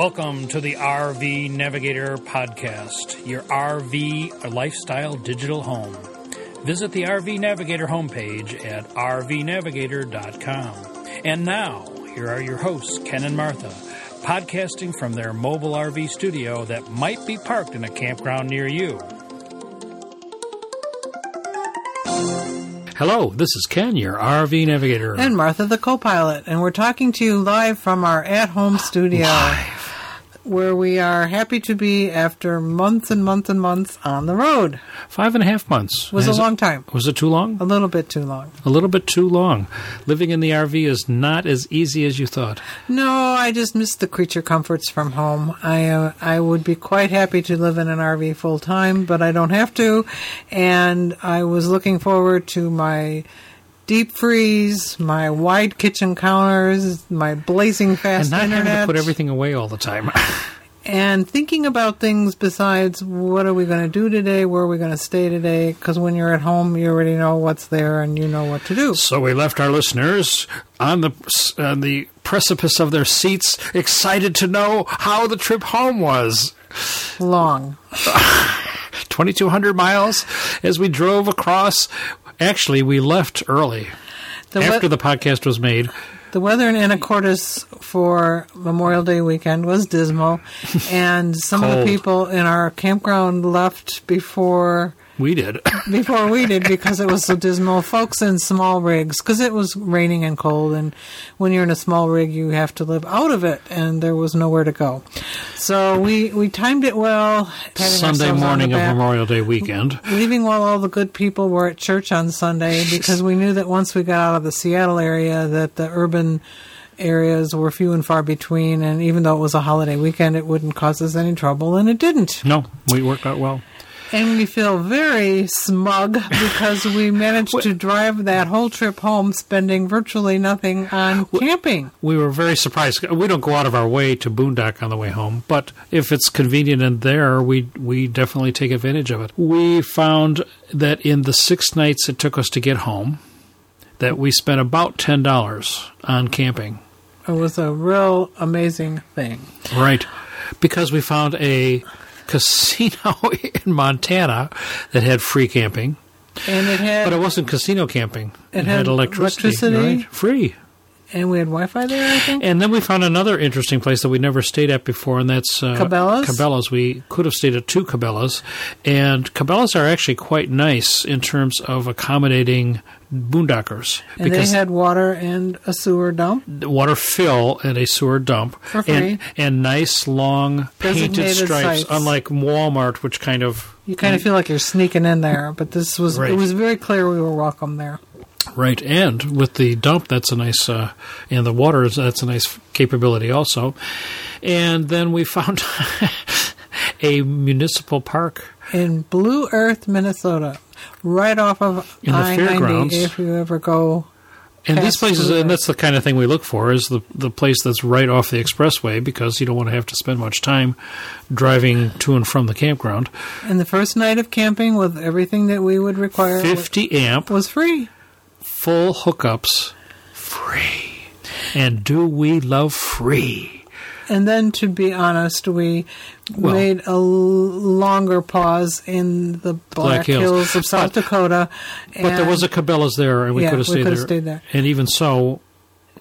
Welcome to the RV Navigator podcast, your RV lifestyle digital home. Visit the RV Navigator homepage at rvnavigator.com. And now, here are your hosts, Ken and Martha, podcasting from their mobile RV studio that might be parked in a campground near you. Hello, this is Ken, your RV Navigator. And Martha, the co pilot. And we're talking to you live from our at home studio. Live. Where we are happy to be after months and months and months on the road. Five and a half months. Was Has a long time. Was it too long? A little bit too long. A little bit too long. Living in the RV is not as easy as you thought. No, I just miss the creature comforts from home. I uh, I would be quite happy to live in an RV full time, but I don't have to. And I was looking forward to my deep freeze, my wide kitchen counters, my blazing fast and not internet, having to put everything away all the time. and thinking about things besides what are we going to do today, where are we going to stay today? Because when you're at home, you already know what's there and you know what to do. so we left our listeners on the on the precipice of their seats, excited to know how the trip home was. Long. 2,200 miles as we drove across. Actually, we left early The, we- after the podcast was made. the weather in Anacortes for Memorial Day weekend was dismal, and some of the people in our campground left before We did. before we did because it was so dismal. Folks in small rigs, because it was raining and cold, and when you're in a small rig, you have to live out of it, and there was nowhere to go. So we we timed it well. Sunday morning of back, Memorial Day weekend. leaving while all the good people were at church on Sunday because we knew that once we got out of the Seattle area, that the urban areas were few and far between, and even though it was a holiday weekend, it wouldn't cause us any trouble, and it didn't. No, we worked out well. And we feel very smug because we managed to drive that whole trip home spending virtually nothing on camping. we were very surprised. We don't go out of our way to boondock on the way home, but if it's convenient and there, we we definitely take advantage of it. We found that in the six nights it took us to get home, that we spent about ten dollars on camping. It was a real amazing thing. Right, because we found a casino in Montana that had free camping, And it had but it wasn't casino camping. It had electricity, electricity? right? free. And we had Wi-Fi there, I think. And then we found another interesting place that we never stayed at before, and that's uh, Cabela's? Cabela's. We could have stayed at two Cabela's, and Cabela's are actually quite nice in terms of accommodating boondockers And they had water and a sewer dump. water fill and a sewer dump, For free. and and nice long painted Designated stripes, sites. unlike Walmart, which kind of You kind of feel like you're sneaking in there, but this was Right. it was very clear we were welcome there. Right, and with the dump, that's a nice, uh, and the water, is that's a nice capability also. And then we found a municipal park. In Blue Earth, Minnesota, right off of In the I fairgrounds. ninety. If you ever go, And these places, Blue and Earth. that's the kind of thing we look for, is the the place that's right off the expressway because you don't want to have to spend much time driving to and from the campground. and the first night of camping with everything that we would require Fifty amp, was free. Full hookups, free. And do we love free? And then, to be honest, we Well- made a l- longer pause in the Black, Hills. Hills. of South But- Dakota. But there was a Cabela's there, and we Yeah, could have stayed, could have there. stayed there. And even so,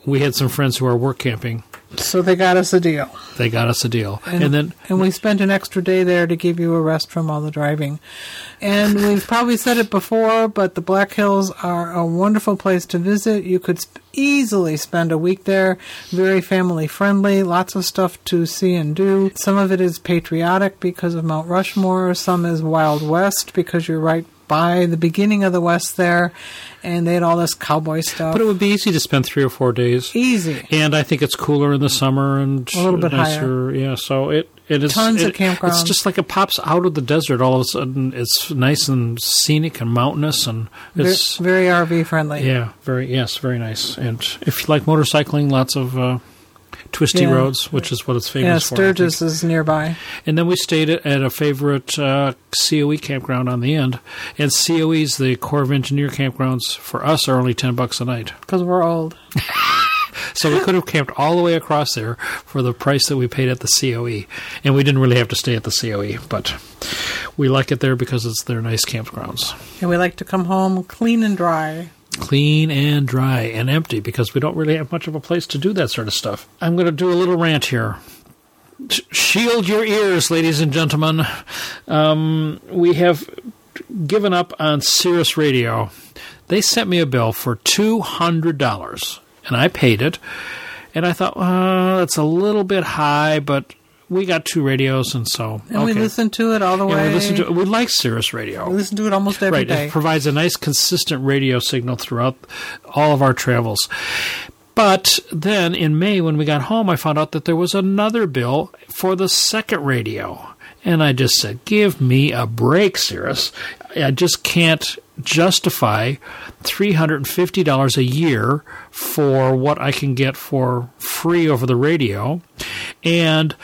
we had some friends who are work camping. So they got us a deal. They got us a deal, and, And, then and we spent an extra day there to give you a rest from all the driving. And we've probably said it before, but the Black Hills are a wonderful place to visit. You could sp- easily spend a week there. Very family friendly, lots of stuff to see and do. Some of it is patriotic because of Mount Rushmore, some is Wild West because you're right by the beginning of the West there, and they had all this cowboy stuff. but it would be easy to spend three or four days. Easy. And I think it's cooler in the summer and A little bit nicer. Yeah, so it it is Tons of campgrounds. It's just like it pops out of the desert all of a sudden. It's nice and scenic and mountainous, and Very, it's very RV friendly. yeah, very yes, very nice. And if you like motorcycling, lots of uh, twisty Yeah. roads, which is what it's famous Yeah, for. Sturgis is nearby. And then we stayed at, a favorite uh, COE campground on the end. And COEs, the Corps of Engineer campgrounds, for us are only ten bucks a night. because we're old. So we could have camped all the way across there for the price that we paid at the COE. And we didn't really have to stay at the COE, but we like it there because it's their nice campgrounds. And we like to come home clean and dry. Clean and dry and empty because we don't really have much of a place to do that sort of stuff. I'm going to do a little rant here. Shield your ears, ladies and gentlemen. Um, we have given up on Sirius Radio. They sent me a bill for $200 and I paid it. And I thought, well, that's a little bit high, but we got two radios, and so And we okay. listen to it all the way. we listen to it. we like Sirius Radio. We listen to it almost every Right, day. it provides a nice consistent radio signal throughout all of our travels. But then in May, when we got home, I found out that there was another bill for the second radio. And I just said, Give me a break, Sirius. I just can't justify $350 a year for what I can get for free over the radio. And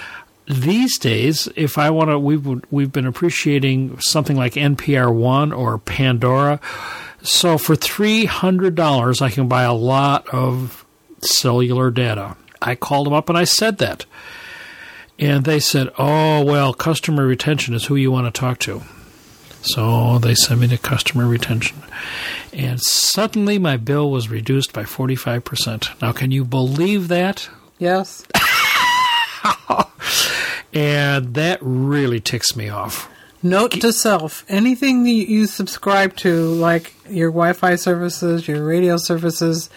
these days, if I want to, we would, we've been appreciating something like NPR One or Pandora. So for three hundred dollars, I can buy a lot of cellular data. I called them up and I said that, and they said, "Oh well, customer retention is who you want to talk to." So they sent me to customer retention, and suddenly my bill was reduced by forty five percent. Now, can you believe that? yes. And that really ticks me off. Note to self anything that you subscribe to, like your Wi Fi services, your radio services,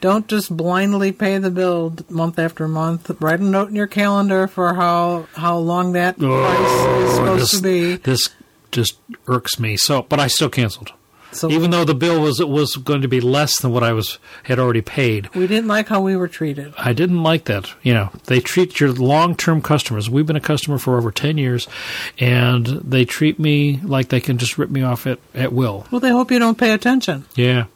don't just blindly pay the bill month after month. Write a note in your calendar for how, how long that oh, price is supposed this, to be. This just irks me. So, but I still canceled, So even though the bill was was going to be less than what I was had already paid. we didn't like how we were treated. I didn't like that. You know, they treat your long term customers. We've been a customer for over ten years, and they treat me like they can just rip me off at at will. Well, they hope you don't pay attention. Yeah.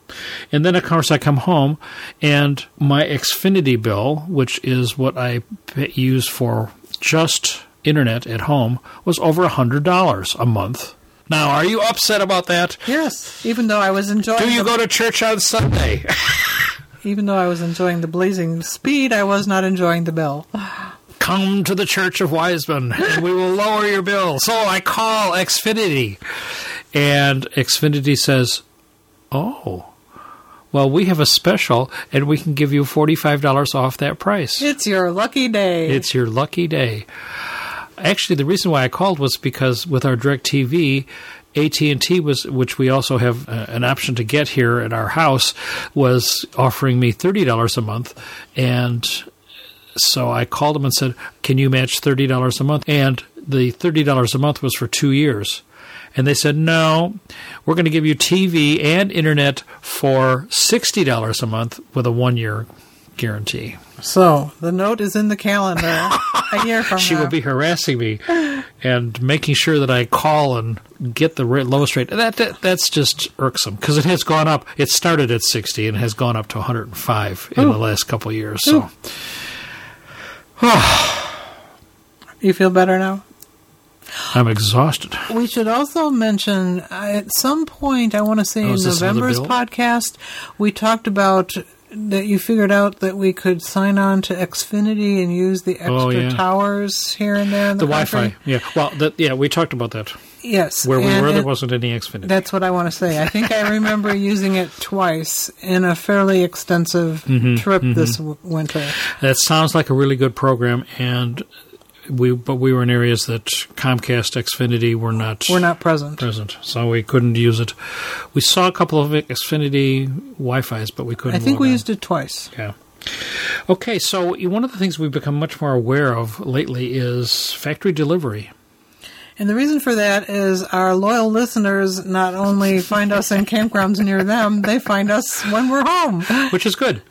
And then, of course, I come home and my Xfinity bill, which is what I use for just internet at home, was over a $100 a month. Now, are you upset about that? Yes, even though I was enjoying Do you the, go to church on Sunday? even though I was enjoying the blazing speed, I was not enjoying the bill. Come to the Church of Wiseman and we will lower your bill. So I call Xfinity. And Xfinity says, Oh, well, we have a special and we can give you $45 off that price. It's your lucky day. It's your lucky day. Actually, the reason why I called was because with our Direct TV, AT&T was, which we also have uh, an option to get here at our house, was offering me thirty dollars a month, and so I called them and said, "Can you match thirty dollars a month?" And the thirty dollars a month was for two years. And they said, no, we're going to give you TV and internet for $60 a month with a one year guarantee. So the note is in the calendar a year from she now. will be harassing me and making sure that I call and get the lowest rate. That, that that's just irksome because it has gone up. It started at sixty and has gone up to 105 in the last couple of years. So You feel better now? I'm exhausted. We should also mention uh, at some point, I want to say Oh, in is this another November's podcast, we talked about that you figured out that we could sign on to Xfinity and use the extra Oh, yeah. towers here and there the, The. Wi-Fi, yeah. Well, that, yeah, we talked about that. Yes. Where we were, there wasn't any Xfinity. That's what I want to say. I think I remember using it twice in a fairly extensive Mm-hmm, trip this w- winter. That sounds like a really good program, and we but we were in areas that Comcast, Xfinity were not We're not present. present, so we couldn't use it. We saw a couple of Xfinity Wi-Fi's, but we couldn't. I think we on. used it twice. Yeah. Okay, so one of the things we've become much more aware of lately is factory delivery. And the reason for that is our loyal listeners not only find us in campgrounds near them, they find us when we're home. which is good.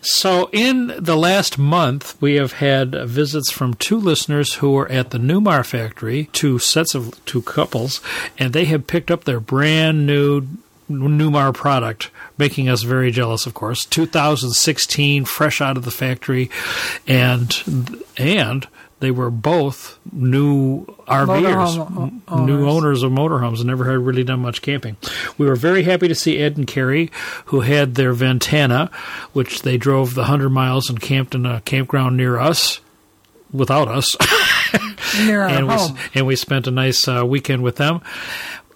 So, in the last month, we have had visits from two listeners who were at the Newmar factory, two sets of two couples, and they have picked up their brand new Newmar product, making us very jealous, of course. 2016, fresh out of the factory, and and they were both new RVers, Motorhome o- m- new owners. owners of motorhomes, and never had really done much camping. We were very happy to see Ed and Carrie, who had their Ventana, which they drove the hundred miles and camped in a campground near us, without us. Near our and we home. and we spent a nice uh, weekend with them.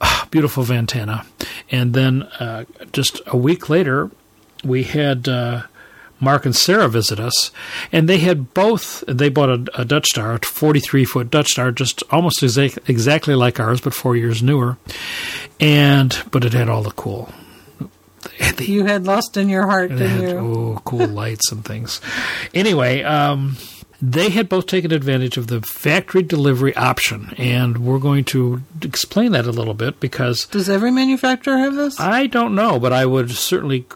Beautiful Ventana, and then uh, just a week later, we had uh, Mark and Sarah visit us, and they had both. They bought a, a Dutch Star, a forty-three foot Dutch Star, just almost exact, exactly like ours, but four years newer, and but it had all the cool. The, You had lust in your heart, didn't had, you? oh, cool lights and things. Anyway, um, they had both taken advantage of the factory delivery option, and we're going to explain that a little bit because Does every manufacturer have this? I don't know, but I would certainly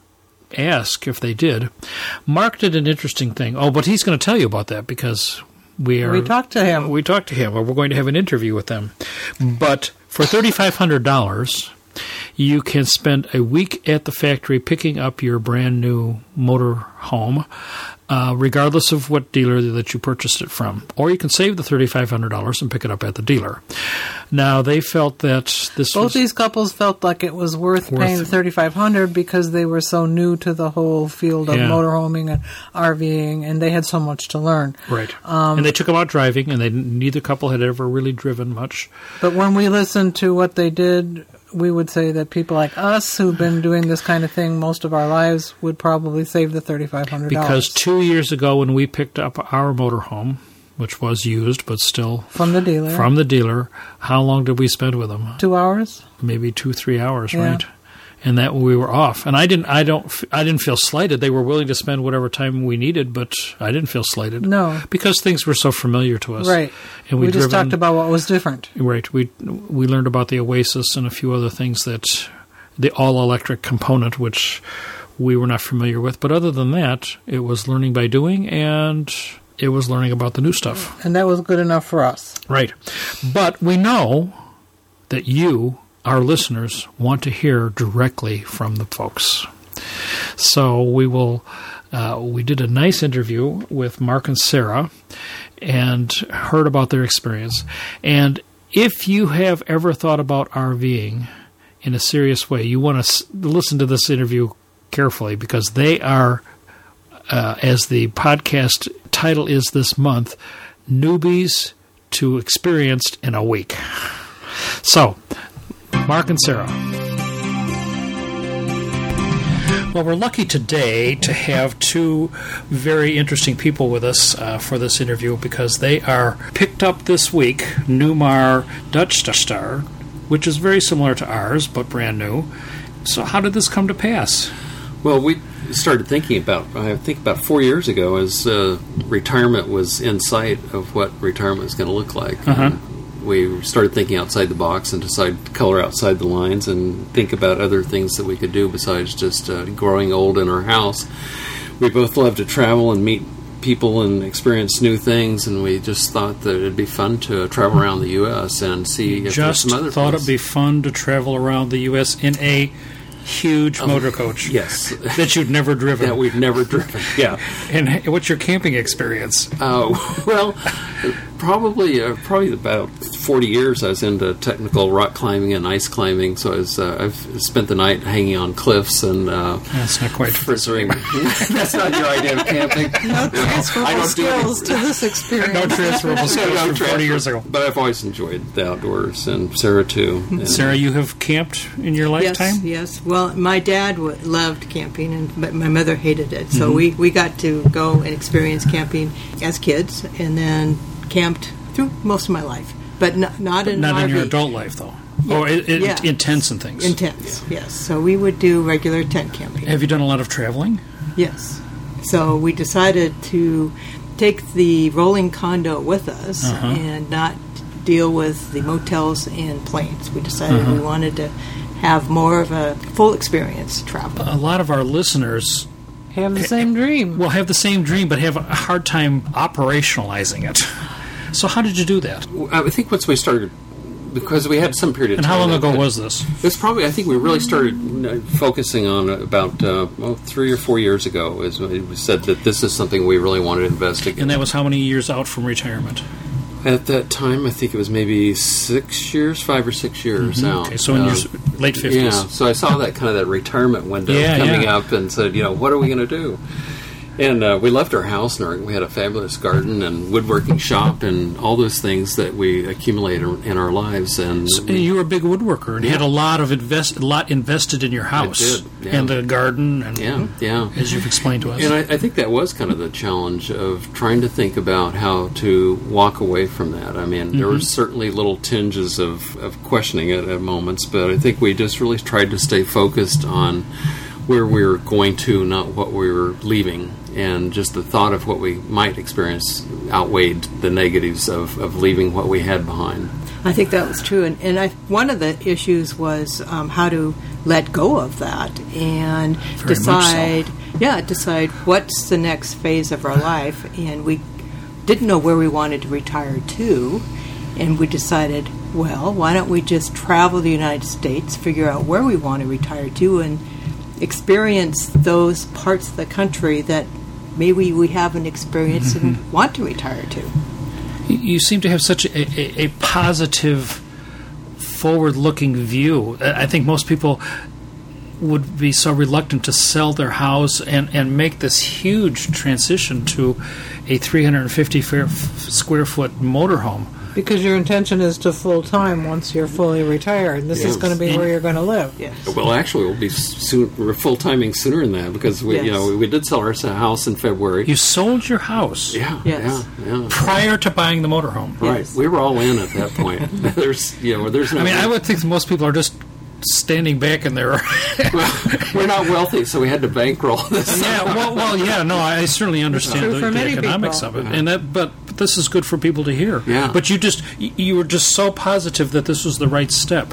ask if they did. Mark did an interesting thing. Oh, but he's going to tell you about that because we are. we talked to him. We talked to him. Or we're going to have an interview with them. But for thirty-five hundred dollars, you can spend a week at the factory picking up your brand new motor home, uh, regardless of what dealer that you purchased it from. Or you can save the thirty-five hundred dollars and pick it up at the dealer. Now they felt that this Both these couples felt like it was worth, Worth- paying the thirty five hundred because they were so new to the whole field of Yeah. motorhoming and RVing, and they had so much to learn. right, Um, and they took them out driving, and they neither couple had ever really driven much. But when we listened to what they did, we would say that people like us who've been doing this kind of thing most of our lives would probably save the $3,500. Because two years ago, when we picked up our motorhome, which was used but still from the dealer. from the dealer, how long did we spend with them? two hours. Maybe two, three hours, Yeah. right? And that we were off. And I didn't, I don't, I didn't feel slighted. They were willing to spend whatever time we needed, but I didn't feel slighted. No. because things were so familiar to us. Right. And We, just driven- talked about what was different. Right. We we learned about the Oasis and a few other things that the all electric component, which we were not familiar with. But other than that, it was learning by doing, and it was learning about the new stuff. And that was good enough for us. Right. But we know that you, our listeners, want to hear directly from the folks. So we will. Uh, we did a nice interview with Mark and Sarah, and heard about their experience. And if you have ever thought about RVing in a serious way, you want to listen to this interview carefully because they are, uh, as the podcast title is this month, newbies to experienced in a week. So, Mark and Sarah. Well, we're lucky today to have two very interesting people with us uh, for this interview because they are picked up this week Newmar Dutch Star, which is very similar to ours but brand new. So, how did this come to pass? Well, we started thinking about, I think about four years ago, as uh, retirement was in sight of what retirement was going to look like. Uh-huh. We started thinking outside the box and decided to color outside the lines and think about other things that we could do besides just uh, growing old in our house. We both love to travel and meet people and experience new things, and we just thought that it'd be fun to travel around the U.S. and see if there's Just some other thought places. it'd be fun to travel around the U.S. in a huge motor coach yes. that you'd never driven. that we've never driven. Yeah. and what's your camping experience? Uh, well, probably uh, probably about forty years. I was into technical rock climbing and ice climbing, so I was, uh, I've spent the night hanging on cliffs and uh, That's not quite frizzing. That's not your idea of camping. No transferable I don't do skills to this experience. no transferable skills No from 40 years ago. But I've always enjoyed the outdoors, and Sarah too. And, Sarah, you have camped in your lifetime? Yes, yes. Well, my dad w- loved camping, and but my mother hated it. Mm-hmm. So we, we got to go and experience camping as kids, and then camped through most of my life, but not, not in Not an in your adult life, though. Oh, it, it, Yeah. intense and things. Intense, yes. So we would do regular tent camping. have you done a lot of traveling? Yes. So we decided to take the rolling condo with us Uh-huh. and not deal with the motels and planes. We decided Uh-huh. we wanted to have more of a full experience travel. A lot of our listeners Have the same dream. will have the same dream but have a hard time operationalizing it. So, how did you do that? I think once we started, because we had some period of And time. how long ago was this? It's probably. I think we really started focusing on about uh, well, three or four years ago. As we said that this is something we really wanted to investigate. And that was how many years out from retirement? At that time, I think it was maybe six years, five or six years out. Okay, so in your Um, s- late yeah, so I saw that kind of that retirement window Yeah, coming yeah. up, and said, you know, what are we going to do? And uh, we left our house, and our, we had a fabulous garden and woodworking shop, and all those things that we accumulate in our lives. And And you were a big woodworker and had a lot of invest, a lot invested in your house did, yeah. and the garden, and yeah, yeah. as you've explained to us. And I, I think that was kind of the challenge of trying to think about how to walk away from that. I mean, there were certainly little tinges of, of questioning it at moments, but I think we just really tried to stay focused on where we were going to, not what we were leaving. And just the thought of what we might experience outweighed the negatives of, of leaving what we had behind. I think that was true, and, and I, one of the issues was um, how to let go of that and Very much so. decide, yeah, decide what's the next phase of our life. And we didn't know where we wanted to retire to, and we decided, well, why don't we just travel the United States, figure out where we want to retire to, and experience those parts of the country that maybe we have an experience Mm-hmm. and want to retire to. You- seem to have such a, a, a positive, forward-looking view. I I think most people would be so reluctant to sell their house and, and make this huge transition to a 350 square foot motorhome. Because your intention is to full time once you're fully retired. This is going to be where you're going to live. Yes. Well, actually, we'll be soon. We're full timing sooner than that because we, you know, we, we did sell our house in February. You sold your house yeah, Yes. yeah, yeah. prior to buying the motorhome. Right, Yes. we were all in at that point. there's, you know, there's no. I mean, I would think most people are just standing back in their. we're not wealthy, so we had to bankroll this. yeah, well, well, yeah, no, I certainly understand the, the economics people. of it, and that, but, but this is good for people to hear. Yeah. But you just you, you were just so positive that this was the right step.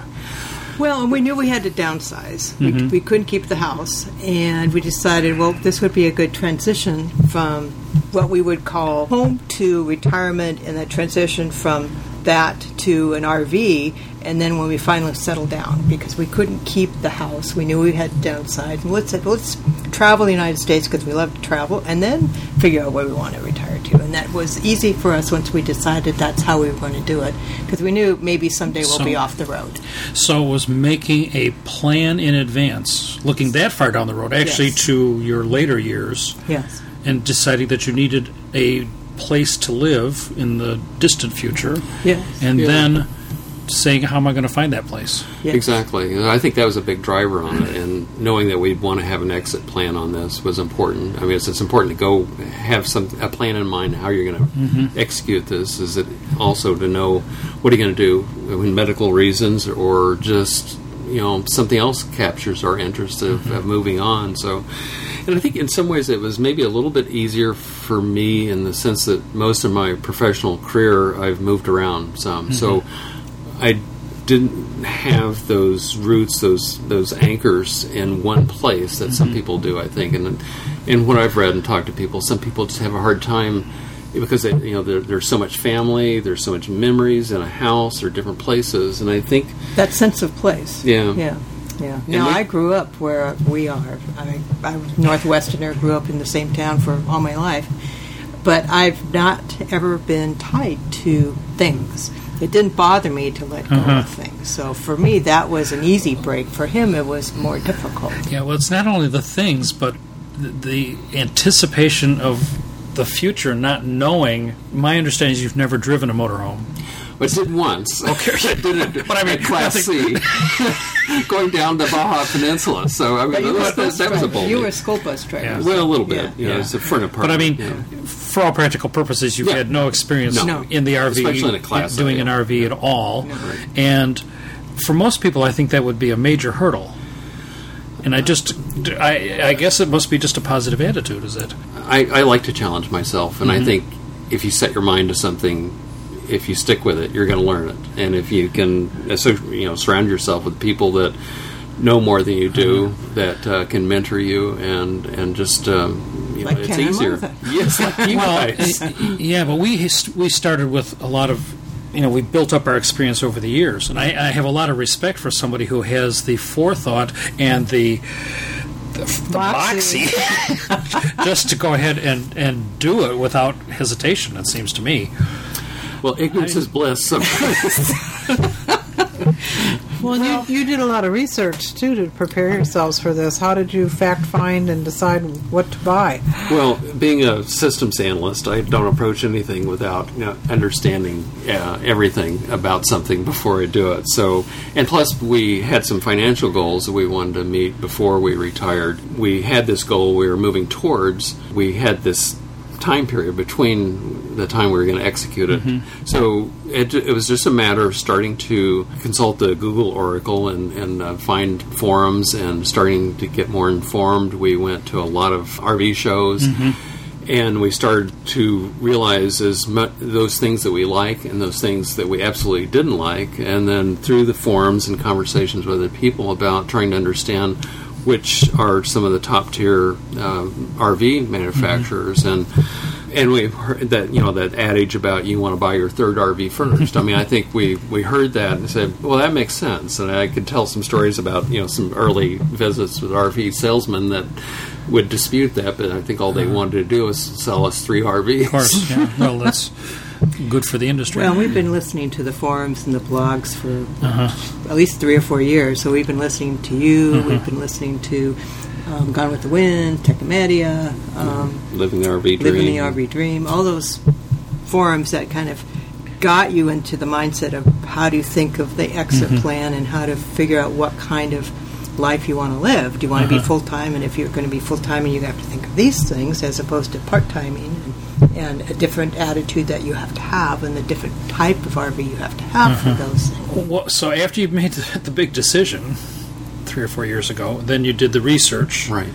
Well, and we knew we had to downsize. We, mm-hmm. we couldn't keep the house, and we decided, well, this would be a good transition from what we would call home to retirement, and that transition from that to an RV. And then when we finally settled down, because we couldn't keep the house, we knew we had to downsize. And let's let's travel the United States because we love to travel, and then figure out where we want to retire to. And that was easy for us once we decided that's how we were going to do it, because we knew maybe someday we'll So- be off the road. So it was making a plan in advance, looking that far down the road, actually Yes. to your later years, Yes. and deciding that you needed a place to live in the distant future, Yes. and Yeah. then saying, "How am I going to find that place?" Yes. Exactly. I think that was a big driver on it, and knowing that we'd want to have an exit plan on this was important. I mean, it's, it's important to go have some a plan in mind how you're going to mm-hmm. execute this. Is it also to know what are you going to do when medical reasons or just you know something else captures our interest of, mm-hmm. of moving on. So. And I think in some ways it was maybe a little bit easier for me in the sense that most of my professional career I've moved around some. So mm-hmm. I didn't have those roots, those those anchors in one place that some mm-hmm. people do. I think, and and what I've read and talked to people, some people just have a hard time because they, you know there, there's so much family, there's so much memories in a house or different places, and I think That sense of place. Yeah. Yeah. Yeah. Now we- I grew up where we are. I, I was Northwesterner, grew up in the same town for all my life, but I've not ever been tied to things. It didn't bother me to let go of uh-huh. things. So for me, that was an easy break. For him, it was more difficult. Yeah, well, it's not only the things, but the, the anticipation of the future, not knowing. My understanding is you've never driven a motorhome. I did once. Okay, I did it. But I mean, at Class C, going down the Baja Peninsula. So I mean, But you that, were was, a that was a bold. You were a school bus driver. Yeah. well, a little bit. Yeah. You know, Yeah. it's a front But. I mean, you know. for all practical purposes, you've Yeah. had no experience No. in the RV, Especially in a Class doing an yeah. RV at all. And for most people, I think that would be a major hurdle. And I just, I, I guess it must be just a positive attitude, is it? I, I like to challenge myself, and Mm-hmm. I think if you set your mind to something, if you stick with it, you're going to learn it. And if you can, associ- you know, surround yourself with people that know more than you do, Mm-hmm. that uh, can mentor you, and and just um, you know, Like it's Ken easier. Martha. Yes, like you well, guys. uh, yeah, but we we started with a lot of, you know, we built up our experience over the years, and I, I have a lot of respect for somebody who has the forethought and the the, the Moxie. moxie just to go ahead and and do it without hesitation. It seems to me. Well, ignorance is bliss. Sometimes. Well, you, you did a lot of research too to prepare yourselves for this. How did you fact find and decide what to buy? well, being a systems analyst, I don't approach anything without you know, understanding uh, everything about something before I do it. So, and plus, we had some financial goals that we wanted to meet before we retired. We had this goal we were moving towards. We had this time period between the time we were going to execute it. So it, it was just a matter of starting to consult the Google Oracle and, and uh, find forums and starting to get more informed. We went to a lot of RV shows. And we started to realize as mu- those things that we like and those things that we absolutely didn't like, and then through the forums and conversations with other people about trying to understand which are some of the top tier uh, RV manufacturers, and and we heard that you know that adage about you want to buy your third RV first. I mean, I think we we heard that and said, well, that makes sense, and I could tell some stories about you know some early visits with RV salesmen that would dispute that, but I think all they wanted to do was sell us three RVs. Of course, yeah. Well, that's good for the industry. Well, we've been listening to the forums and the blogs for Uh-huh. at least three or four years. So we've been listening to you. Mm-hmm. We've been listening to um, Gone with the Wynns, Technomadia, um, Living the RV dream. Living the RV Dream. All those forums that kind of got you into the mindset of how do you think of the exit Mm-hmm. plan and how to figure out what kind of life you want to live. Do you want to be Uh-huh. full time? And if you're going to be full time, and you have to think of these things as opposed to part timing and, and a different attitude that you have to have and the different type of RV you have to have Uh-huh. for those things. Well, so after you made the, the big decision three or four years ago, then you did the research, Right.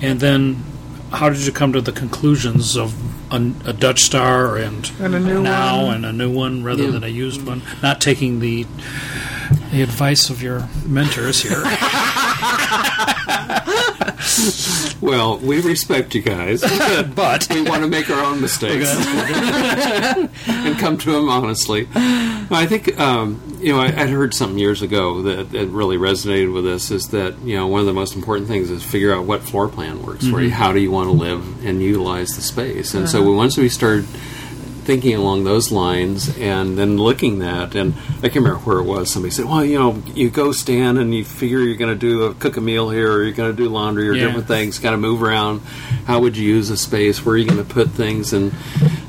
and then how did you come to the conclusions of a, a Dutch Star and, And a new now one. and a new one rather Yeah. than a used one? Not taking the the advice of your mentors here. Well, we respect you guys, but we want to make our own mistakes and come to them honestly. I think um, you know I, I'd heard something years ago that, that really resonated with us is that you know one of the most important things is figure out what floor plan works for you. How do you want to live and utilize the space? And so once we started thinking along those lines and then looking at and I can't remember where it was somebody said well you know you go stand and you figure you're going to do a cook a meal here or you're going to do laundry or Yeah. different things kind of move around how would you use the space where are you going to put things and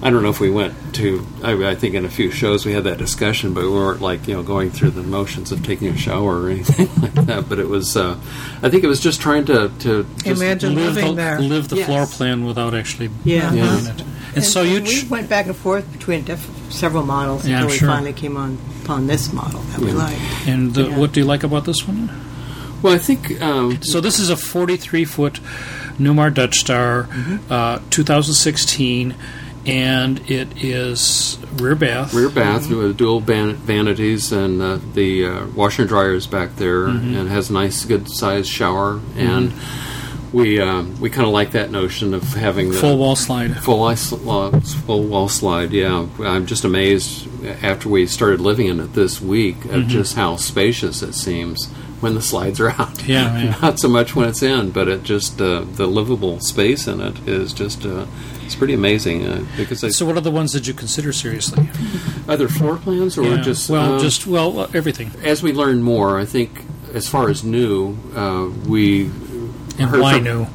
I don't know if we went to I, I think in a few shows we had that discussion but we weren't like you know going through the motions of taking a shower or anything like that but it was uh, I think it was just trying to, to just Imagine live living the, there. live the Yes. floor plan without actually Yeah. doing Yeah. It. And, so you we ch- went back and forth between diff- several models Yeah, I'm until we sure. finally came on upon this model that we Yeah. liked. and the, Yeah. what do you like about this one? well I think um, So this is a 43 foot Newmar Dutch Star, Mm-hmm. uh, 2016, and it is rear bath. rear bath with dual ban- vanities and uh, the uh, washer and dryer is back there Mm-hmm. and has a nice good sized shower and we um, we kind of like that notion of having the full wall slide. full wall, full wall slide yeah I'm just amazed after we started living in it this week Mm-hmm. of just how spacious it seems when the slides are out Yeah, yeah. not so much when it's in but it just uh, the livable space in it is just uh, it's pretty amazing uh, because So what are the ones that you consider seriously? other floor plans or Yeah. just well, uh, just well, everything. as we learn more, I think as far as new, uh, we And why from- new?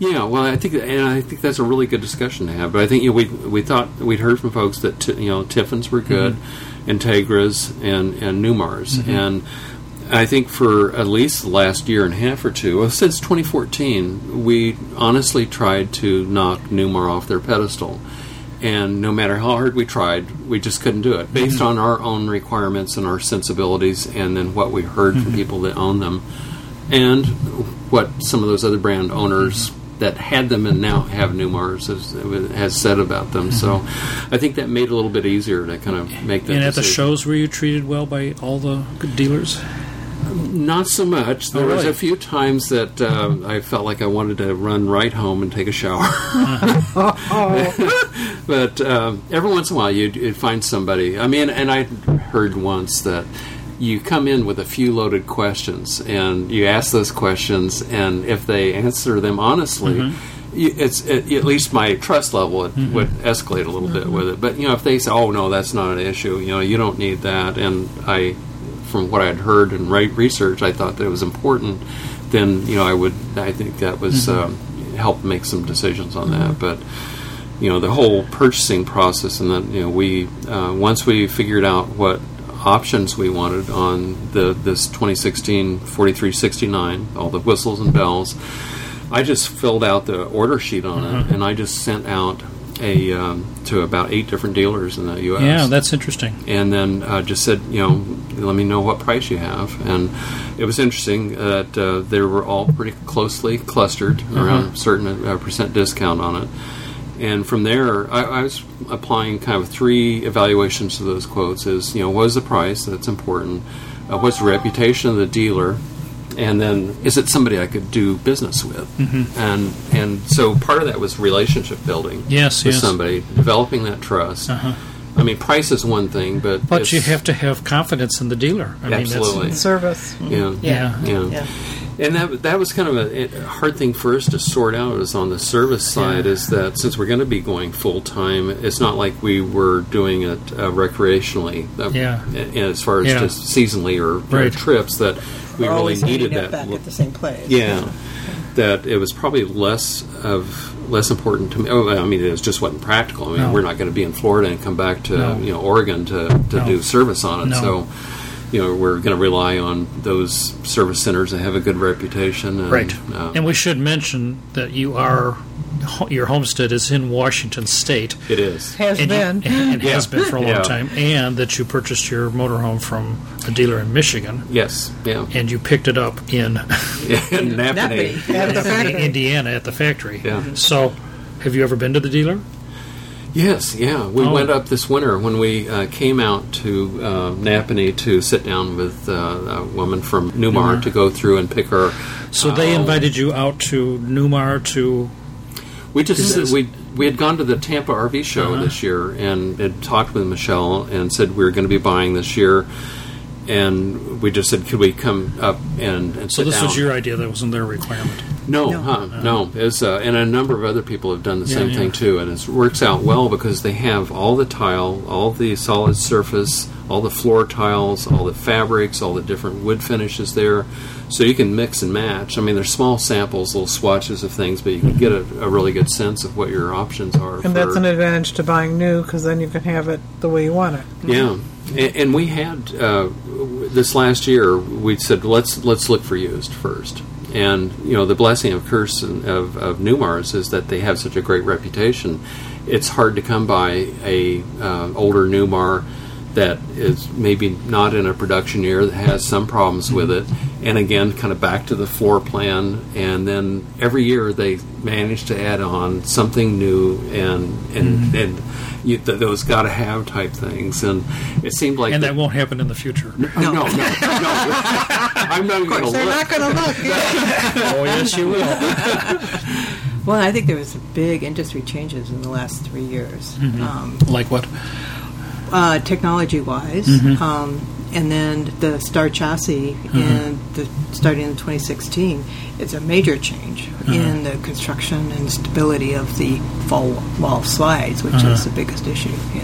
Yeah, well, I think and I think that's a really good discussion to have. But I think you know, we we thought we'd heard from folks that t- you know Tiffins were good, Entegras and and Newmars, and I think for at least the last year and a half or two, well, since 2014, we honestly tried to knock Newmar off their pedestal. And no matter how hard we tried, we just couldn't do it based on our own requirements and our sensibilities, and then what we heard from people that own them, and what some of those other brand owners that had them and now have Newmars has, has said about them. So I think that made it a little bit easier to kind of make that. And at the shows, were you treated well by all the good dealers? Not so much. There Oh, was a few times that uh, I felt like I wanted to run right home and take a shower. but um, every once in a while, you'd, you'd find somebody. I mean, and I heard once that you come in with a few loaded questions, and you ask those questions, and if they answer them honestly. Mm-hmm. y- it's it, at least my trust level would, mm-hmm. would escalate a little bit mm-hmm. with it. But you know, if they say, "Oh no, that's not an issue," you know, you don't need that, and I, from what I'd heard and re- research, I thought that it was important. Then you know, I would. I think that was um, help make some decisions on that, but. You know the whole purchasing process, and then you know we uh, once we figured out what options we wanted on the this 2016 4369, all the whistles and bells. I just filled out the order sheet on it, and I just sent out a um, to about eight different dealers in the U.S. Yeah, that's interesting. and then uh, just said, you know, let me know what price you have. And it was interesting that uh, they were all pretty closely clustered around a certain uh, percent discount on it. And from there, I, I was applying kind of three evaluations to those quotes: is you know, what is the price? That's important. Uh, what's the reputation of the dealer? And then, is it somebody I could do business with? Mm-hmm. And and so part of that was relationship building. Yes, with yes. somebody, developing that trust. Uh-huh. I mean, price is one thing, but But you have to have confidence in the dealer. I Absolutely. mean, Service. yeah, Yeah. yeah. Yeah. And that that was kind of a, a hard thing for us to sort out. Is on the service side is that since we're going to be going full time, it's not like we were doing it uh, recreationally. Uh, Yeah. As far as Yeah. just seasonally or, or Right. trips, that we We're really always needed that. back at the same place. Yeah, that it was probably less of less important to me. Oh, I mean, it was just wasn't practical. I mean, No. we're not going to be in Florida and come back to No. you know Oregon to, to No. do service on it. No. So, you know, we're going to rely on those service centers that have a good reputation. And, Right. uh, And we should mention that you are your homestead is in Washington State. it is. Has and you- been. and has been for a long Yeah. time, and that you purchased your motorhome from a dealer in Michigan, Yes. Yeah. and you picked it up in In Nappanee. Nappanee. At. Indiana at the factory. Yeah. So, have you ever been to the dealer? Yes, yeah. We Oh. went up this winter when we uh, came out to uh, Nappanee to sit down with uh, a woman from Newmar Newmar. to go through and pick her. So they uh, invited you out to Newmar to. We just we we had gone to the Tampa RV show Uh-huh. this year and had talked with Michelle and said we were going to be buying this year, and we just said could we come up and, and So this down? was your idea. That wasn't their requirement. No, No. huh, no. It's, uh, and a number of other people have done the Yeah, same yeah. thing too, and it works out well because they have all the tile, all the solid surface, all the floor tiles, all the fabrics, all the different wood finishes there, so you can mix and match. I mean, there's small samples, little swatches of things, but you can get a, a really good sense of what your options are. And that's an advantage to buying new because then you can have it the way you want it. yeah, and, and we had uh, this last year. We said let's let's look for used first, and you know the blessing of curse of, of Newmars is that they have such a great reputation. It's hard to come by a uh, older Newmar that is maybe not in a production year that has some problems with it, and again, kind of back to the floor plan, and then every year they manage to add on something new and and and. You, th- those got to have type things, and it seemed like and the- that won't happen in the future. no, no, no, no. I'm not going to They're look. not going to look. Oh yes, you will. Well, I think there was big industry changes in the last three years, Mm-hmm. um, Like what? Uh, technology-wise, Mm-hmm. um, and then the Star chassis in the starting in 2016. It's a major change Uh-huh. in the construction and stability of the fall wall slides, which Uh-huh. is the biggest issue. Yeah.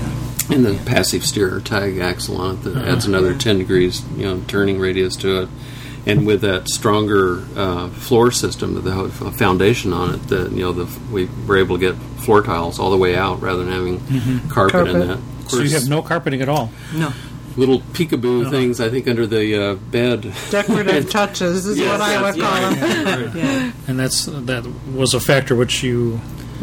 And the passive steer tag axle on it that Uh-huh. adds another 10 degrees, you know, turning radius to it. And with that stronger uh, floor system, the ho- foundation on it, that you know, the, we were able to get floor tiles all the way out rather than having carpet, in that. Of. So you have no carpeting at all. No. little peekaboo things, I think, under the uh, bed. Decorative touches is Yes, what I would yes, call yeah, them. right. Yeah. And that's that was a factor which you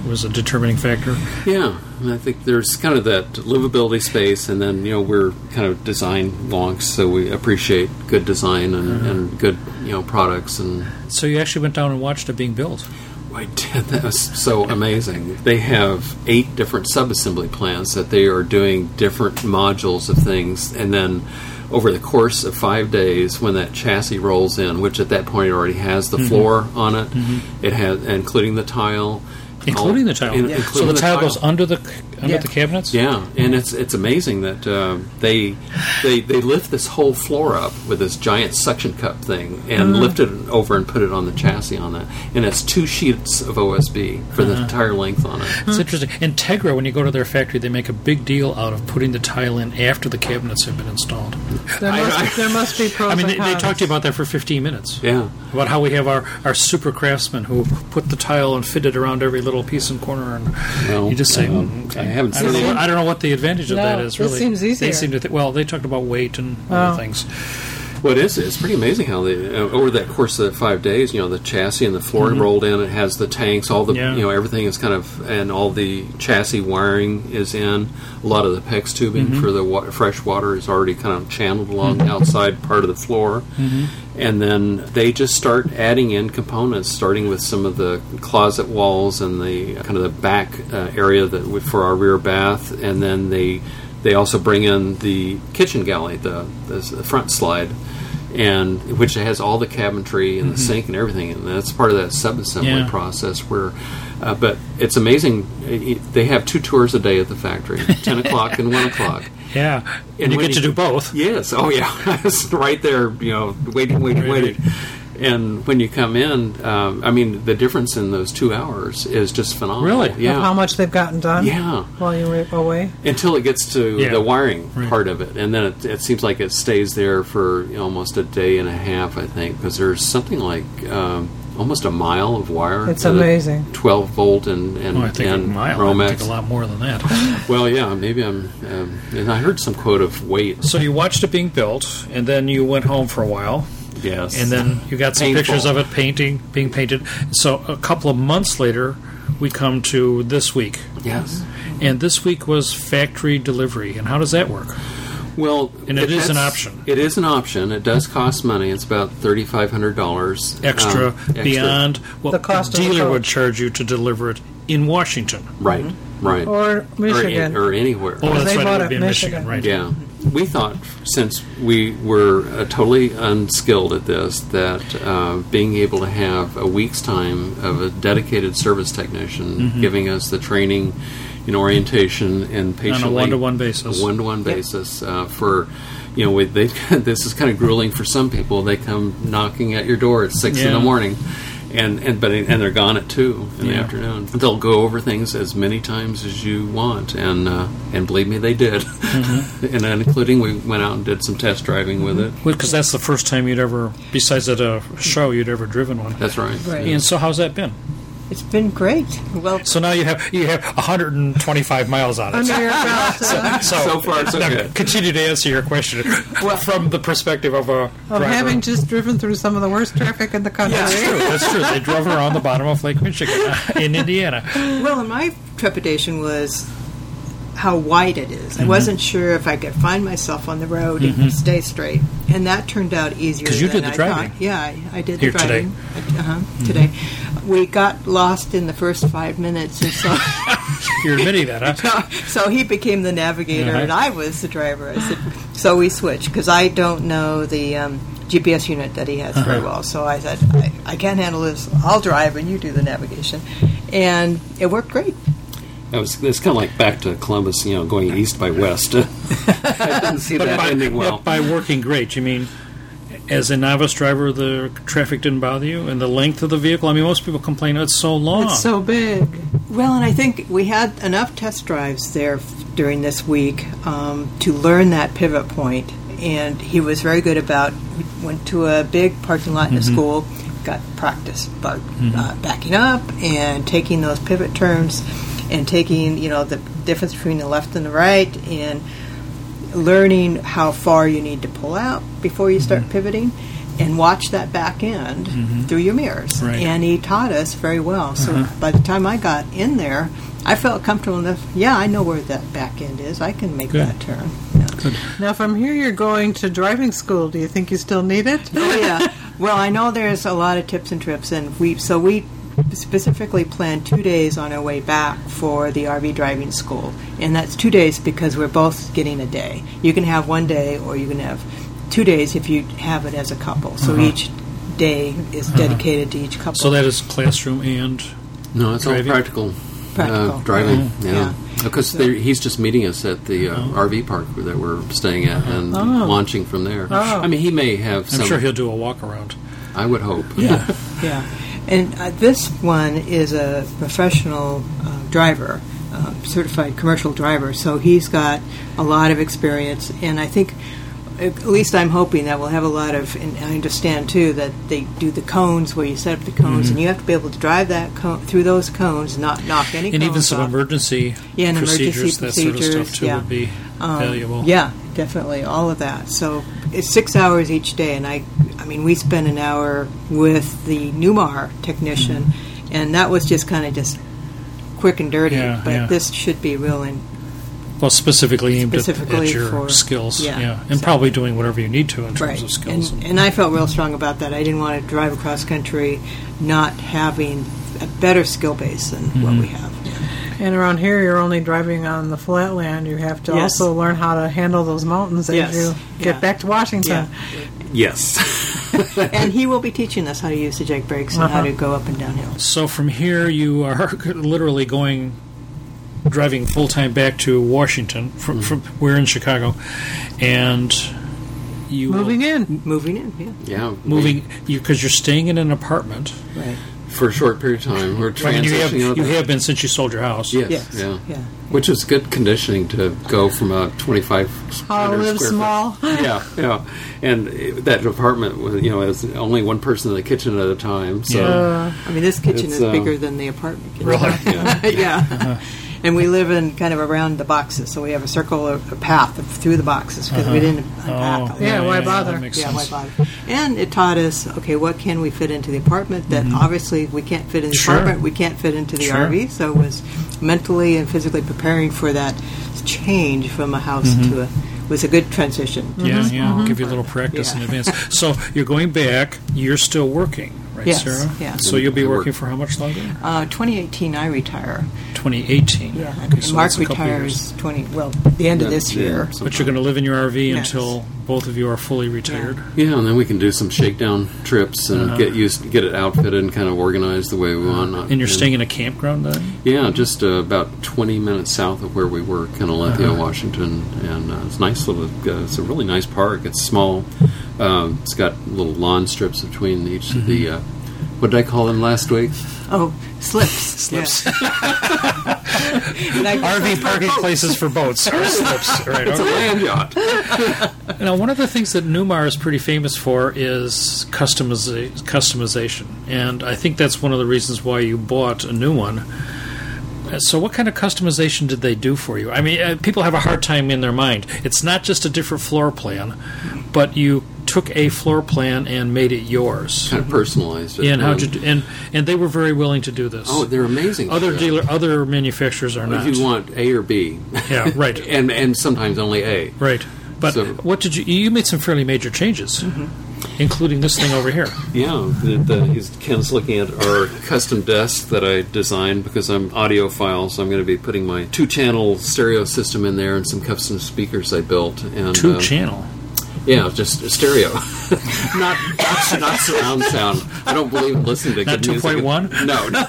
was a determining factor. Yeah, and I think there's kind of that livability space, and then you know we're kind of design wonks, so we appreciate good design and, and good you know products. And So you actually went down and watched it being built. I did that was so amazing. They have eight different subassembly plants that they are doing different modules of things, and then over the course of five days, when that chassis rolls in, which at that point it already has the mm-hmm. floor on it, mm-hmm. it has including the tile. Including all- the tile. in- So including the tile goes under the under Yeah. the cabinets. Yeah, and it's it's amazing that uh, they they they lift this whole floor up with this giant suction cup thing and lift it over and put it on the chassis on that, and it's two sheets of OSB for the entire length on it. It's interesting. Entegra, when you go to their factory, they make a big deal out of putting the tile in after the cabinets have been installed. There I- must, I- there must be pros I mean, and they, they talked to you about that for 15 minutes. Yeah, About how we have our, our super craftsmen who put the tile and fit it around every little piece and corner, and Well, you just say, um, "Mm, okay." I haven't I don't, know, what- I don't know what the advantage of No, that is. this Really, seems easier. They seem to think. Well, they talked about weight and Oh. other things. Well, it is. It's pretty amazing how they uh, over that course of five days. You know, the chassis and the floor rolled in. It has the tanks. All the Mm-hmm. Yeah. you know everything is kind of and all the chassis wiring is in. A lot of the PEX tubing Mm-hmm. for the wa- fresh water is already kind of channeled along the outside part of the floor. Mm-hmm. And then they just start adding in components, starting with some of the closet walls and the kind of the back uh, area that we- for our rear bath, and then they they also bring in the kitchen galley, the, the front slide, and which has all the cabinetry and the sink and everything, and that's part of that subassembly Mm-hmm. Yeah. process. Where, uh, but it's amazing. It- They have two tours a day at the factory, ten o'clock and one o'clock. Yeah, and, you get to do both. Yes. Oh, yeah. it's right there. You know, waiting, waiting, waiting. And when you come in, um, I mean, the difference in those two hours is just phenomenal. Really? Of Yeah. how much they've gotten done Yeah. while you were away. Until it gets to Yeah. the wiring Right. part of it, and then it, it seems like it stays there for almost a day and a half. I think because there's something like um, almost a mile of wire. It's amazing. Twelve volt and and, Oh, I think and a mile. Romex. think a lot more than that. Well, yeah, maybe I'm. Um, and I heard some quote of weight. so you watched it being built, and then you went home for a while, Yes, and then you got some Painful. pictures of it painting, being painted. So a couple of months later, we come to this week, yes. and this week was factory delivery. And how does that work? Well, And it is an option. It is an option. It does cost money. It's about thirty five hundred dollars um, Extra, beyond what The cost the of the dealer would charge you to deliver it in Washington. Right, right, Or Michigan. or, or anywhere. Oh, that's they right. bought It would be in Michigan. Michigan, right? Yeah, we thought since we were uh, totally unskilled at this that uh, being able to have a week's time of a dedicated service technician Mm-hmm. giving us the training, you know, orientation and patiently one-to-one basis. a one-to-one basis uh, for. You know, we- this is kind of grueling for some people. They come knocking at your door at six in the morning, and and but and they're gone at two in the afternoon. They'll go over things as many times as you want, and uh, and believe me, they did. Mm-hmm. and then including we went out and did some test driving with it. Because that's the first time you'd ever, besides at a show, you'd ever driven one. That's right. Right. And so, how's that been? It's been great. Well, So now you have you have 125 miles on it. Under your belt. uh, So, So far, so now good. Continue to answer your question from the perspective of a of driver. having just driven through some of the worst traffic in the country. That's true. That's true. They drove around the bottom of Lake Michigan uh, in Indiana. well, and my trepidation was how wide it is. Mm-hmm. I wasn't sure if I could find myself on the road and stay straight, and that turned out easier. 'Cause you than did the I driving. Thought. Yeah, I, I did Here the today. Mm-hmm. driving. Uh-huh, Today, we got lost in the first five minutes, and so. You're admitting that, huh? so he became the navigator Uh-huh. and I was the driver. I said, so we switched because I don't know the um, GPS unit that he has very Uh-huh. well. So I said, I, I can't handle this. I'll drive and you do the navigation, and it worked great. That was it's kind of like back to Columbus, you know, going east by west. I didn't see that by, ending well. by working great, you mean as a novice driver, the traffic didn't bother you, and the length of the vehicle. I mean, most people complain oh, it's so long. It's so big. Well, and I think we had enough test drives there f- during this week um, to learn that pivot point. point, and he was very good about. We went to a big parking lot in a school, got practice about uh, backing up and taking those pivot turns, and taking you know the difference between the left and the right, and learning how far you need to pull out before you start mm-hmm. pivoting. And watch that back end mm-hmm. through your mirrors. Right. And he taught us very well. So uh-huh. by the time I got in there, I felt comfortable enough. Yeah, I know where that back end is. I can make Good. that turn. Yeah. Now, from here, you're going to driving school. Do you think you still need it? Oh yeah. Well, I know there's a lot of tips and trips, and we so we specifically planned two days on our way back for the RV driving school, and that's two days because we're both getting a day. You can have one day, or you can have two days if you have it as a couple. So each day is dedicated to each couple. so that is classroom and No, it's all Driving? practical. practical. practical. uh, driving. Right. Yeah, Yeah. because they're- he's just meeting us at the uh, RV park that we're staying at and launching from there. I mean, he may have I'm some. sure he'll do a walk around. I would hope. Yeah, yeah. And uh, this one is a professional uh, driver, uh, certified commercial driver. So he's got a lot of experience, and I think, at least I'm hoping that we'll have a lot of. And I understand too that they do the cones where you set up the cones, Mm-hmm. and you have to be able to drive that cone through those cones, not knock any. And even some off. emergency Yeah, and emergency procedures, that sort of stuff too yeah. would be Um, valuable. Yeah, definitely, all of that. So it's six hours each day, and I, I mean, we spent an hour with the Newmar technician, Mm-hmm. and that was just kind of just quick and dirty. Yeah, but yeah. this should be real and Well, specifically aimed Specifically at your for- skills, yeah. yeah, and probably doing whatever you need to in terms right. of skills. And, and I felt real strong about that. I didn't want to drive across country not having a better skill base than what Mm-hmm. we have. And around here, you're only driving on the flat land. You have to Yes. also learn how to handle those mountains as Yes. you get Yeah. back to Washington. Yes. and he will be teaching us how to use the jake brakes and how Uh-huh. to go up and down hills. So from here, you are literally going, driving full time back to Washington. From, Mm-hmm. from we're in Chicago, and you will- Moving in. Moving in, yeah. yeah. moving you because you're staying in an apartment. Right. For a short period of time. We're I mean, you have transitioning. out you have been since you sold your house. Yes, Yes. yeah. Yeah. Which is good conditioning to go from a 25 How to 100 live square foot- small. yeah, yeah. And that apartment, was, you know, is only one person in the kitchen at a time. So Uh, I mean, this kitchen is uh, bigger than the apartment kitchen. Really? yeah. yeah. And we live in kind of around the boxes, so we have a circle, a a path through the boxes because we uh-huh. didn't unpack Oh, them. Yeah, why bother? That makes Yeah, why bother? And it taught us, okay, what can we fit into the apartment that mm-hmm. obviously we can't fit in the Sure. apartment, we can't fit into the Sure. RV. So it was mentally and physically preparing for that change from a house to mm-hmm. a was a good transition. Yeah, mm-hmm. yeah. Give you a little practice Yeah. in advance. So you're going back. You're still working, right, Yes, Sarah? yeah. So you'll be working for how much longer? Uh, 2018, I retire. 2018. Yeah, Okay, so Mark that's a couple years. retires 20. Well, the end of this Yeah, year. so- But you're going to live in your RV Yes. until both of you are fully retired. Yeah, and then we can do some shakedown trips and Uh-huh. get used, get it outfitted and kind of organized the way we want. And you're staying in a campground then? Yeah, just uh, about 20 minutes south of where we work in Alethea, Uh-huh. Washington, and uh, it's nice little. Uh, it's a really nice park. It's small. Um, it's got little lawn strips between each of the. Mm-hmm. Uh, what did I call them last week? Oh, slips. Slips. Yeah. And I- RV parking places for boats or slips. Right. It's a land yacht. Now, one of the things that Newmar is pretty famous for is customiza- customization, and I think that's one of the reasons why you bought a new one. Uh, So, what kind of customization did they do for you? I mean, uh, people have a hard time in their mind. It's not just a different floor plan, but you took a floor plan and made it yours. kind of personalized it. And how Um, you do, and and they were very willing to do this. Oh, they're amazing. other Yeah. dealer, other manufacturers are not. If you want A or B. Yeah, right. and and sometimes only A. Right. But So- what did you? You made some fairly major changes, including this thing over here. Yeah, the, the, he's, Ken's looking at our custom desk that I designed because I'm audiophile, so I'm going to be putting my two-channel stereo system in there and some custom speakers I built. And Two uh, channel. yeah, just stereo, not, not not surround sound. I don't believe in listening to Not good music. 2.1? No, no.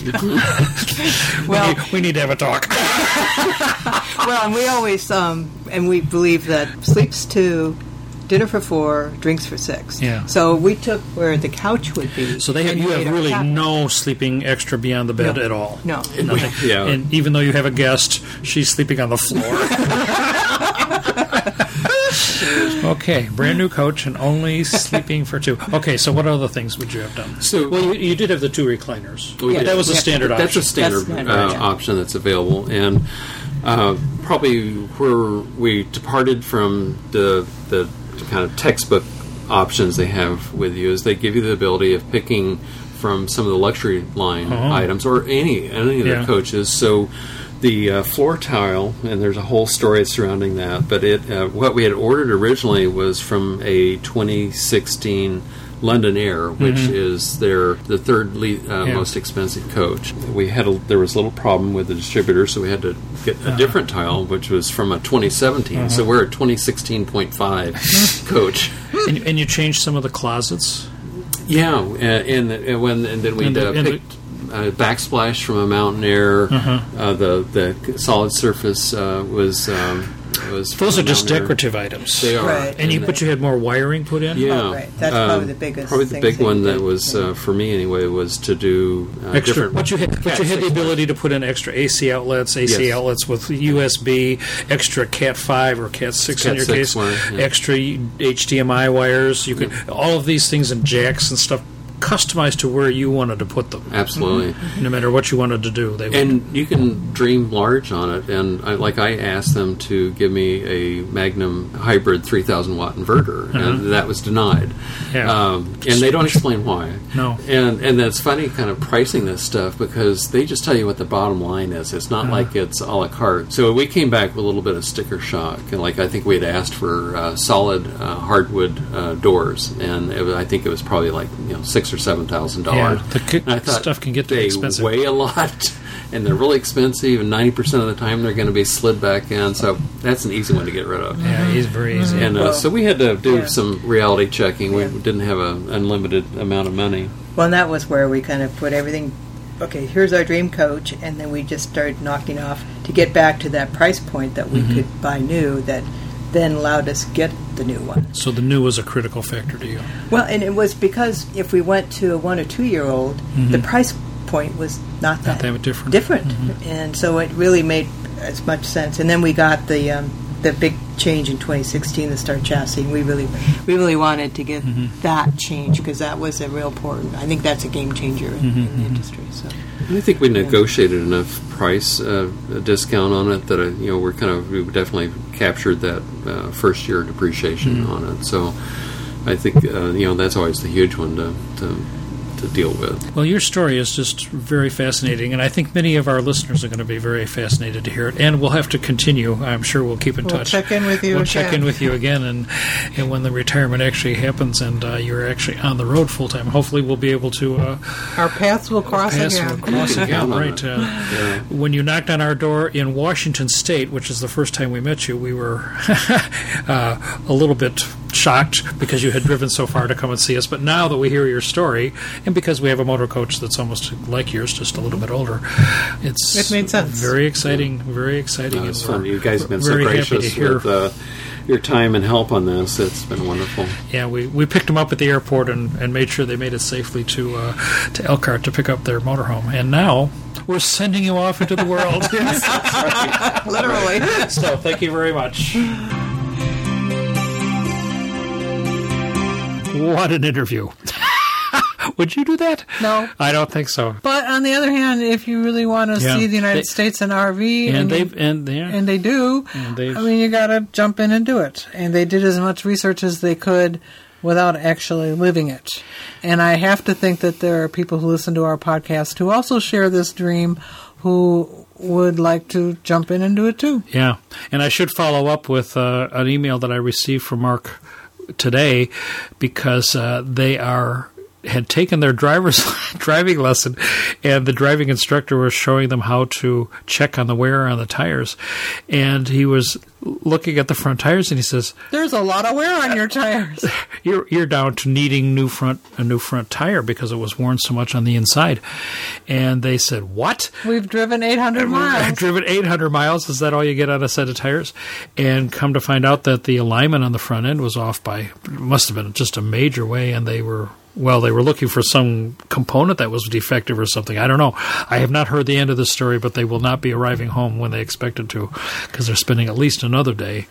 well, we, we need to have a talk. well, and we always, um, and we believe that sleeps two, dinner for four, drinks for six. Yeah. So we took where the couch would be. So they have, you have really no sleeping extra beyond the bed No. at all. No. Nothing. Yeah. And even though you have a guest, she's sleeping on the floor. okay, brand new coach and only sleeping for two. Okay, so what other things would you have done? So- well, you, you did have the two recliners. We But did. that was a standard That's option. a standard, That's standard, uh, yeah. option that's available, and uh, probably where we departed from the the kind of textbook options they have with you is they give you the ability of picking from some of the luxury line Oh. items or any any of Yeah. the coaches. So. The uh, floor tile, and there's a whole story surrounding that. But it, uh, what we had ordered originally was from a 2016 London Aire, which is their the third le- uh, Yeah. most expensive coach. We had a, there was a little problem with the distributor, so we had to get a different tile, which was from a 2017. So we're a 2016.5 coach. and, and you changed some of the closets. Yeah, and, and, and when and then we And the- uh, the- picked a backsplash from a Mountain Aire. Uh, the the solid surface uh, was um, was. Those are just mountain decorative items. They are. Right. And you, but you had more wiring put in. Yeah, Oh, right. That's probably the biggest Probably the big one that was uh, for me anyway was to do uh, Extra, different. but you had, but you had the ability to put in extra AC outlets, AC Yes. outlets with USB, extra Cat five or Cat six in your 6 case, wire, yeah. extra HDMI wires. You could all of these things and jacks and stuff customized to where you wanted to put them. Absolutely. No matter what you wanted to do, they would. And you can dream large on it. And I, like I asked them to give me a Magnum hybrid 3,000 watt inverter, and that was denied. Uh-huh. Yeah. Um, and they don't explain why. No. And and that's funny, kind of pricing this stuff because they just tell you what the bottom line is. It's Uh-huh. not like it's a la carte. So we came back with a little bit of sticker shock, and like I think we had asked for uh, solid uh, hardwood uh, doors, and it I think it was probably like you know six or seven thousand dollars. Yeah, the ki- I thought stuff can get to be they expensive. weigh a lot, and they're really expensive. And ninety percent of the time, they're going to be slid back in. So that's an easy one to get rid of. yeah, he's very easy. And uh, Well, so we had to do yeah. some reality checking. We Yeah. didn't have an unlimited amount of money. Well, and that was where we kind of put everything. Okay, here's our dream coach, and then we just started knocking off to get back to that price point that we could buy new. That then allowed us get the new one. So the new was a critical factor to you. Well, and it was because if we went to a one or two year old, the price point was not that, that different. different. and so it really made as much sense. And then we got the um, the big change in 2016, the Star chassis. We really we really wanted to get that change because that was a real important. I think that's a game changer in, in the industry. So I think we negotiated enough price uh, discount on it that uh, you know we're kind of we definitely captured that uh, first year depreciation on it. So I think uh, you know that's always the huge one to to, to deal with. Well, your story is just very fascinating, and I think many of our listeners are going to be very fascinated to hear it. And we'll have to continue. I'm sure we'll keep in We'll touch. check in with you We'll again. check in with you again, and and when the retirement actually happens, and uh, you're actually on the road full time. Hopefully, we'll be able to uh, Our paths will cross pass again. cross again. Right. Uh, Yeah. when you knocked on our door in Washington State, which is the first time we met you, we were uh, a little bit shocked because you had driven so far to come and see us. But now that we hear your story, and because we have a motor coach that's almost like yours, just a little bit older, it's It made sense. Very exciting. Very exciting. It's fun. You guys have been so very happy gracious with uh, your time and help on this. It's been wonderful. Yeah, we, we picked them up at the airport and, and made sure they made it safely to uh, to Elkhart to pick up their motorhome. And now we're sending you off into the world. literally. so thank you very much. What an interview. Would you do that? No. I don't think so. But on the other hand, if you really want to Yeah. see the United They- States in RV, And you- they've and they and they do, And I mean, you got to jump in and do it. And they did as much research as they could without actually living it. And I have to think that there are people who listen to our podcast who also share this dream who would like to jump in and do it too. Yeah, and I should follow up with uh, an email that I received from Mark today because uh, they are had taken their driver's driving lesson, and the driving instructor was showing them how to check on the wear on the tires, and he was looking at the front tires and he says, There's a lot of wear on your tires. you're you're down to needing new front a new front tire because it was worn so much on the inside, and they said what? We've driven 800 I've miles. driven 800 miles. Is that all you get on a set of tires? And come to find out that the alignment on the front end was off by must have been just a major way, and they were well, they were looking for some component that was defective or something. I don't know. I have not heard the end of the story, but they will not be arriving home when they expected to because they're spending at least another day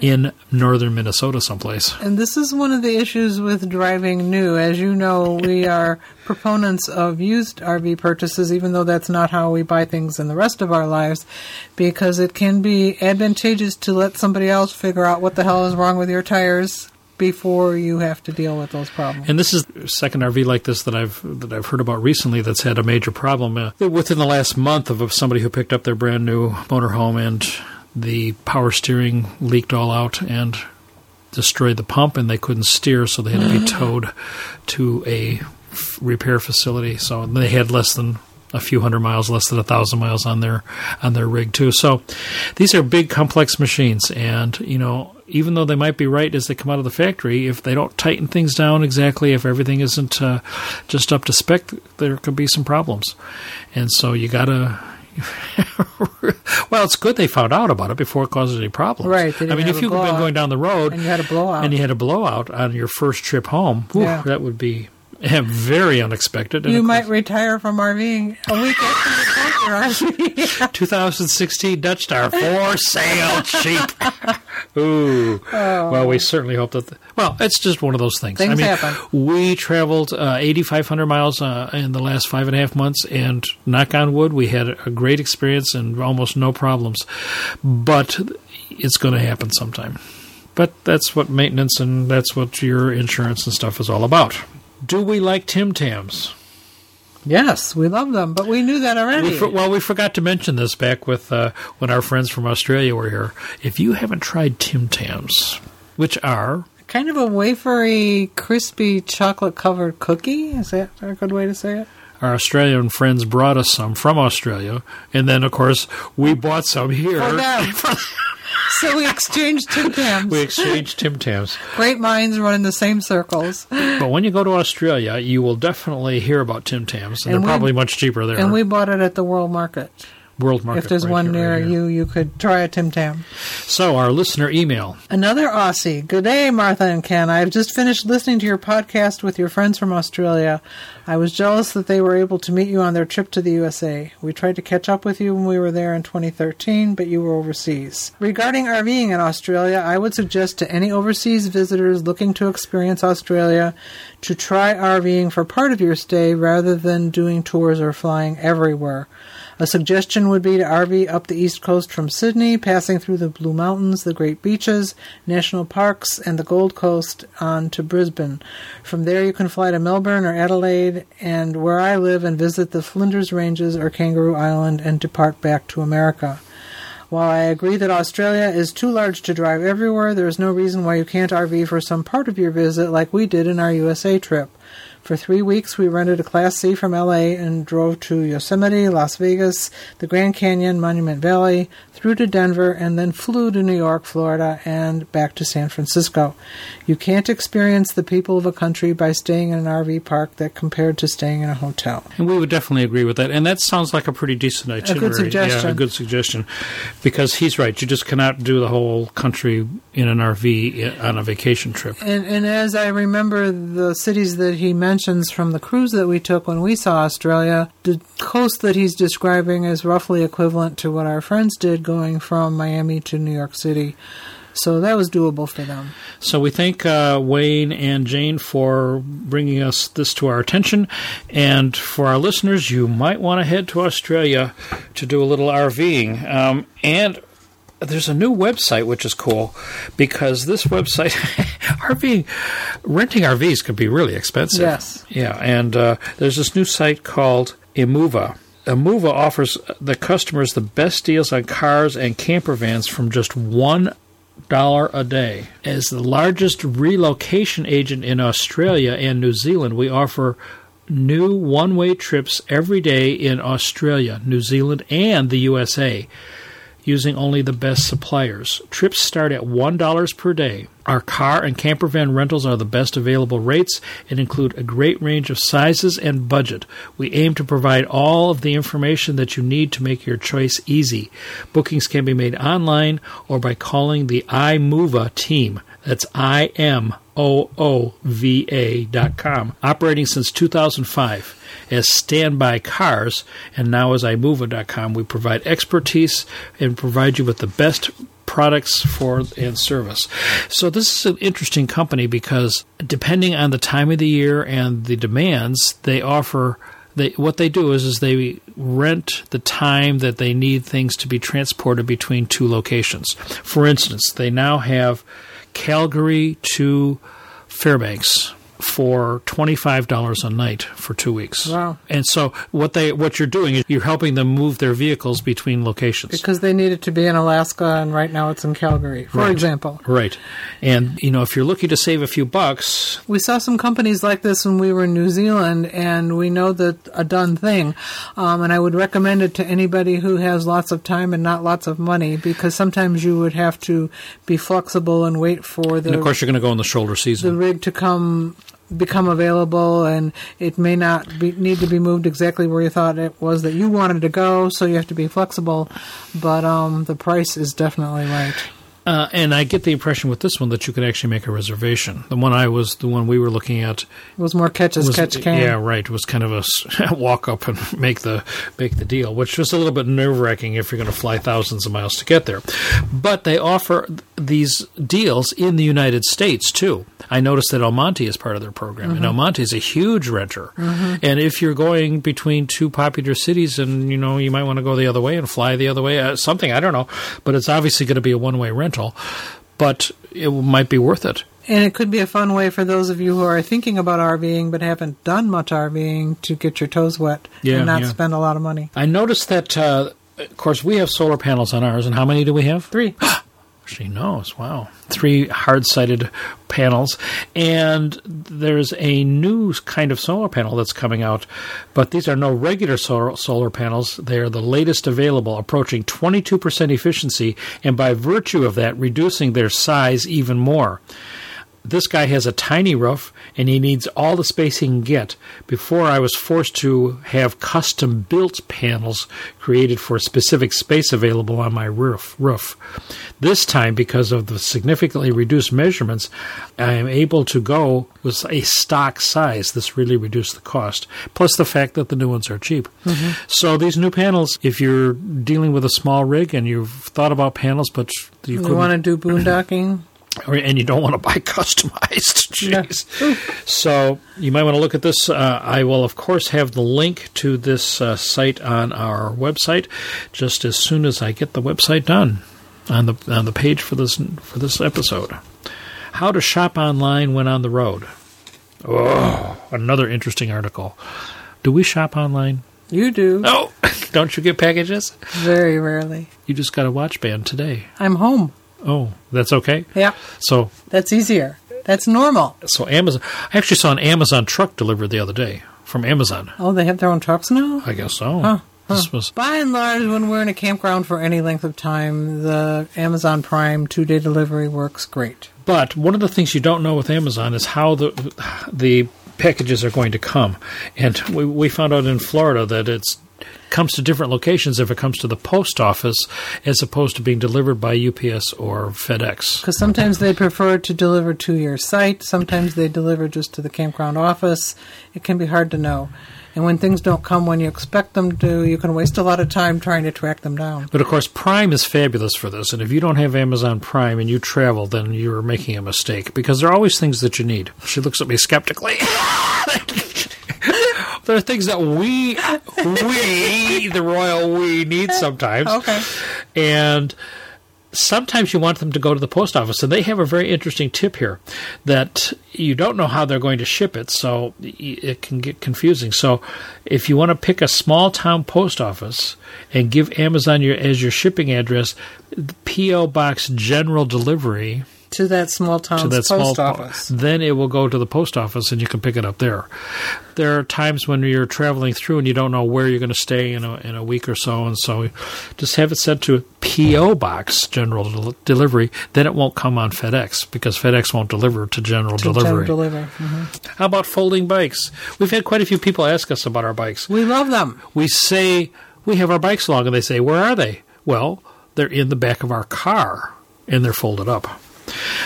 in northern Minnesota someplace. And this is one of the issues with driving new. As you know, we are proponents of used RV purchases, even though that's not how we buy things in the rest of our lives, because it can be advantageous to let somebody else figure out what the hell is wrong with your tires before you have to deal with those problems. And this is the second RV like this that I've that I've heard about recently that's had a major problem. Uh, within the last month of, of somebody who picked up their brand new motorhome and the power steering leaked all out and destroyed the pump, and they couldn't steer, so they had to be towed to a f- repair facility. So they had less than a few hundred miles, less than a thousand miles on their on their rig too. So these are big, complex machines, and you know even though they might be right as they come out of the factory, if they don't tighten things down exactly, if everything isn't uh, just up to spec, there could be some problems. And so you got to. well, it's good they found out about it before it causes any problems. Right, I mean, if you've been going down the road And you had a blowout. and you had a blowout on your first trip home, whew, Yeah. that would be very unexpected. You might retire from RVing a week after you bought your RV. 2016 Dutch Star for sale cheap. Ooh. Well, we certainly hope that. well, it's just one of those things. I Oh. Things mean, happen. we traveled uh, 8,500 miles uh, in the last five and a half months, and knock on wood, we had a great experience and almost no problems. But it's going to happen sometime. But that's what maintenance and that's what your insurance and stuff is all about. Do we like Tim Tams? Yes, we love them, but we knew that already. We for, well, we forgot to mention this back with uh, when our friends from Australia were here. If you haven't tried Tim Tams, which are kind of a wafery, crispy, chocolate covered cookie. Is that a good way to say it? our Australian friends brought us some from Australia, and then of course we bought some here. For them. so we exchanged Tim Tams. we exchanged Tim Tams. Great minds run in the same circles. But when you go to Australia, you will definitely hear about Tim Tams, and, And they're we- probably much cheaper there. And we bought it at the World Market. World Market. if there's right one here, near right you, you could try a Tim Tam. So our listener email. Another Aussie. Good day, Martha and Ken. I've just finished listening to your podcast with your friends from Australia. I was jealous that they were able to meet you on their trip to the USA. We tried to catch up with you when we were there in 2013, but you were overseas. Regarding RVing in Australia, I would suggest to any overseas visitors looking to experience Australia to try RVing for part of your stay rather than doing tours or flying everywhere. A suggestion would be to RV up the east coast from Sydney, passing through the Blue Mountains, the Great Beaches, national parks, and the Gold Coast on to Brisbane. From there, you can fly to Melbourne or Adelaide, and where I live, and visit the Flinders Ranges or Kangaroo Island and depart back to America. While I agree that Australia is too large to drive everywhere, there is no reason why you can't RV for some part of your visit like we did in our USA trip. For three weeks, we rented a Class C from LA and drove to Yosemite, Las Vegas, the Grand Canyon, Monument Valley, through to Denver, and then flew to New York, Florida, and back to San Francisco. You can't experience the people of a country by staying in an RV park that compared to staying in a hotel. And we would definitely agree with that. And that sounds like a pretty decent itinerary. A good suggestion. Yeah, a good suggestion. Because he's right. You just cannot do the whole country in an RV uh, on a vacation trip. And, and as I remember the cities that he mentions from the cruise that we took when we saw Australia, the coast that he's describing is roughly equivalent to what our friends did going from Miami to New York City. So that was doable for them. So we thank uh, Wayne and Jane for bringing us this to our attention. And for our listeners, you might want to head to Australia to do a little RVing. Um, and there's a new website which is cool because this website, RVing, renting RVs can be really expensive. Yes. Yeah, and uh, there's this new site called Imoova. Imoova offers the customers the best deals on cars and camper vans from just one dollar a day. As the largest relocation agent in Australia and New Zealand, we offer new one-way trips every day in Australia, New Zealand, and the USA using only the best suppliers. Trips start at $1 per day. Our car and camper van rentals are the best available rates and include a great range of sizes and budget. We aim to provide all of the information that you need to make your choice easy. Bookings can be made online or by calling the Imoova team. That's I M O O V A dot com. Operating since 2005 as Standby Cars and now as Imoova.com, we provide expertise and provide you with the best products for and service. So this is an interesting company because depending on the time of the year and the demands, they offer they, what they do is, is they rent the time that they need things to be transported between two locations. For instance, they now have Calgary to Fairbanks for $25 a night for 2 weeks. Wow. And so what they what you're doing is you're helping them move their vehicles between locations. Because they need it to be in Alaska, and right now it's in Calgary, for Right. example. Right. And you know, if you're looking to save a few bucks, We saw some companies like this when we were in New Zealand, and we know that a done thing. Um, and I would recommend it to anybody who has lots of time and not lots of money, because sometimes you would have to be flexible and wait for the and of course you're going to go in the shoulder season. the rig to come become available and it may not be, need to be moved exactly where you thought it was that you wanted to go so you have to be flexible. But um, the price is definitely right Uh, and I get the impression with this one that you could actually make a reservation. The one I was, the one we were looking at, it was more catch as was, catch can yeah, right, It was kind of a walk up and make the make the deal, which was a little bit nerve wracking if you're going to fly thousands of miles to get there. But they offer these deals in the United States too. I noticed that El Monte is part of their program, and El Monte is a huge renter. And if you're going between two popular cities, and you know you might want to go the other way and fly the other way, uh, something I don't know, but it's obviously going to be a one way rental. But it might be worth it. and it could be a fun way for those of you who are thinking about RVing but haven't done much RVing to get your toes wet Yeah, and not yeah. spend a lot of money I noticed that, uh, of course, we have solar panels on ours, and how many do we have? three She knows. Wow. Three hard sided panels. And there's a new kind of solar panel that's coming out, but these are no regular solar, solar panels. They are the latest available, approaching 22% efficiency, and by virtue of that, reducing their size even more. This guy has a tiny roof and he needs all the space he can get. Before, I was forced to have custom built panels created for specific space available on my roof. roof. This time, because of the significantly reduced measurements, I am able to go with a stock size. This really reduced the cost, plus the fact that the new ones are cheap. Mm-hmm. So, these new panels, if you're dealing with a small rig and you've thought about panels, but you, you want to do boondocking and you don't want to buy customized. Yeah. So you might want to look at this. Uh, I will, of course, have the link to this uh, site on our website just as soon as I get the website done on the on the page for this for this episode. How to shop online when on the road. Oh, another interesting article. Do we shop online? you do Oh, don't you get packages? very rarely You just got a watch band today. i'm home Oh, that's okay. yeah So that's easier that's normal So Amazon, I actually saw an Amazon truck delivered the other day from Amazon. oh they have their own trucks now I guess so. Huh, This was By and large, when we're in a campground for any length of time, the Amazon Prime two day delivery works great. But one of the things you don't know with Amazon is how the the packages are going to come. And we, we found out in Florida that it's comes to different locations if it comes to the post office as opposed to being delivered by UPS or FedEx. Because sometimes they prefer to deliver to your site, sometimes they deliver just to the campground office. It can be hard to know. And when things don't come when you expect them to, you can waste a lot of time trying to track them down. But of course, Prime is fabulous for this. And if you don't have Amazon Prime and you travel, then you're making a mistake because there are always things that you need. She looks at me skeptically. there are things that we, we, the royal we, need sometimes. Okay. And sometimes you want them to go to the post office, and they have a very interesting tip here that you don't know how they're going to ship it, so it can get confusing. So, if you want to pick a small town post office and give Amazon your as your shipping address, PO Box General Delivery To that small to town's that post small office. then it will go to the post office and you can pick it up there. There are times when you're traveling through and you don't know where you're going to stay in a in a week or so, and so just have it sent to PO box general del- delivery. Then it won't come on FedEx because FedEx won't deliver to general To delivery. general delivery. Mhm. How about folding bikes? We've had quite a few people ask us about our bikes. We love them. We say we have our bikes along, and they say, "Where are they?" Well, they're in the back of our car, and they're folded up.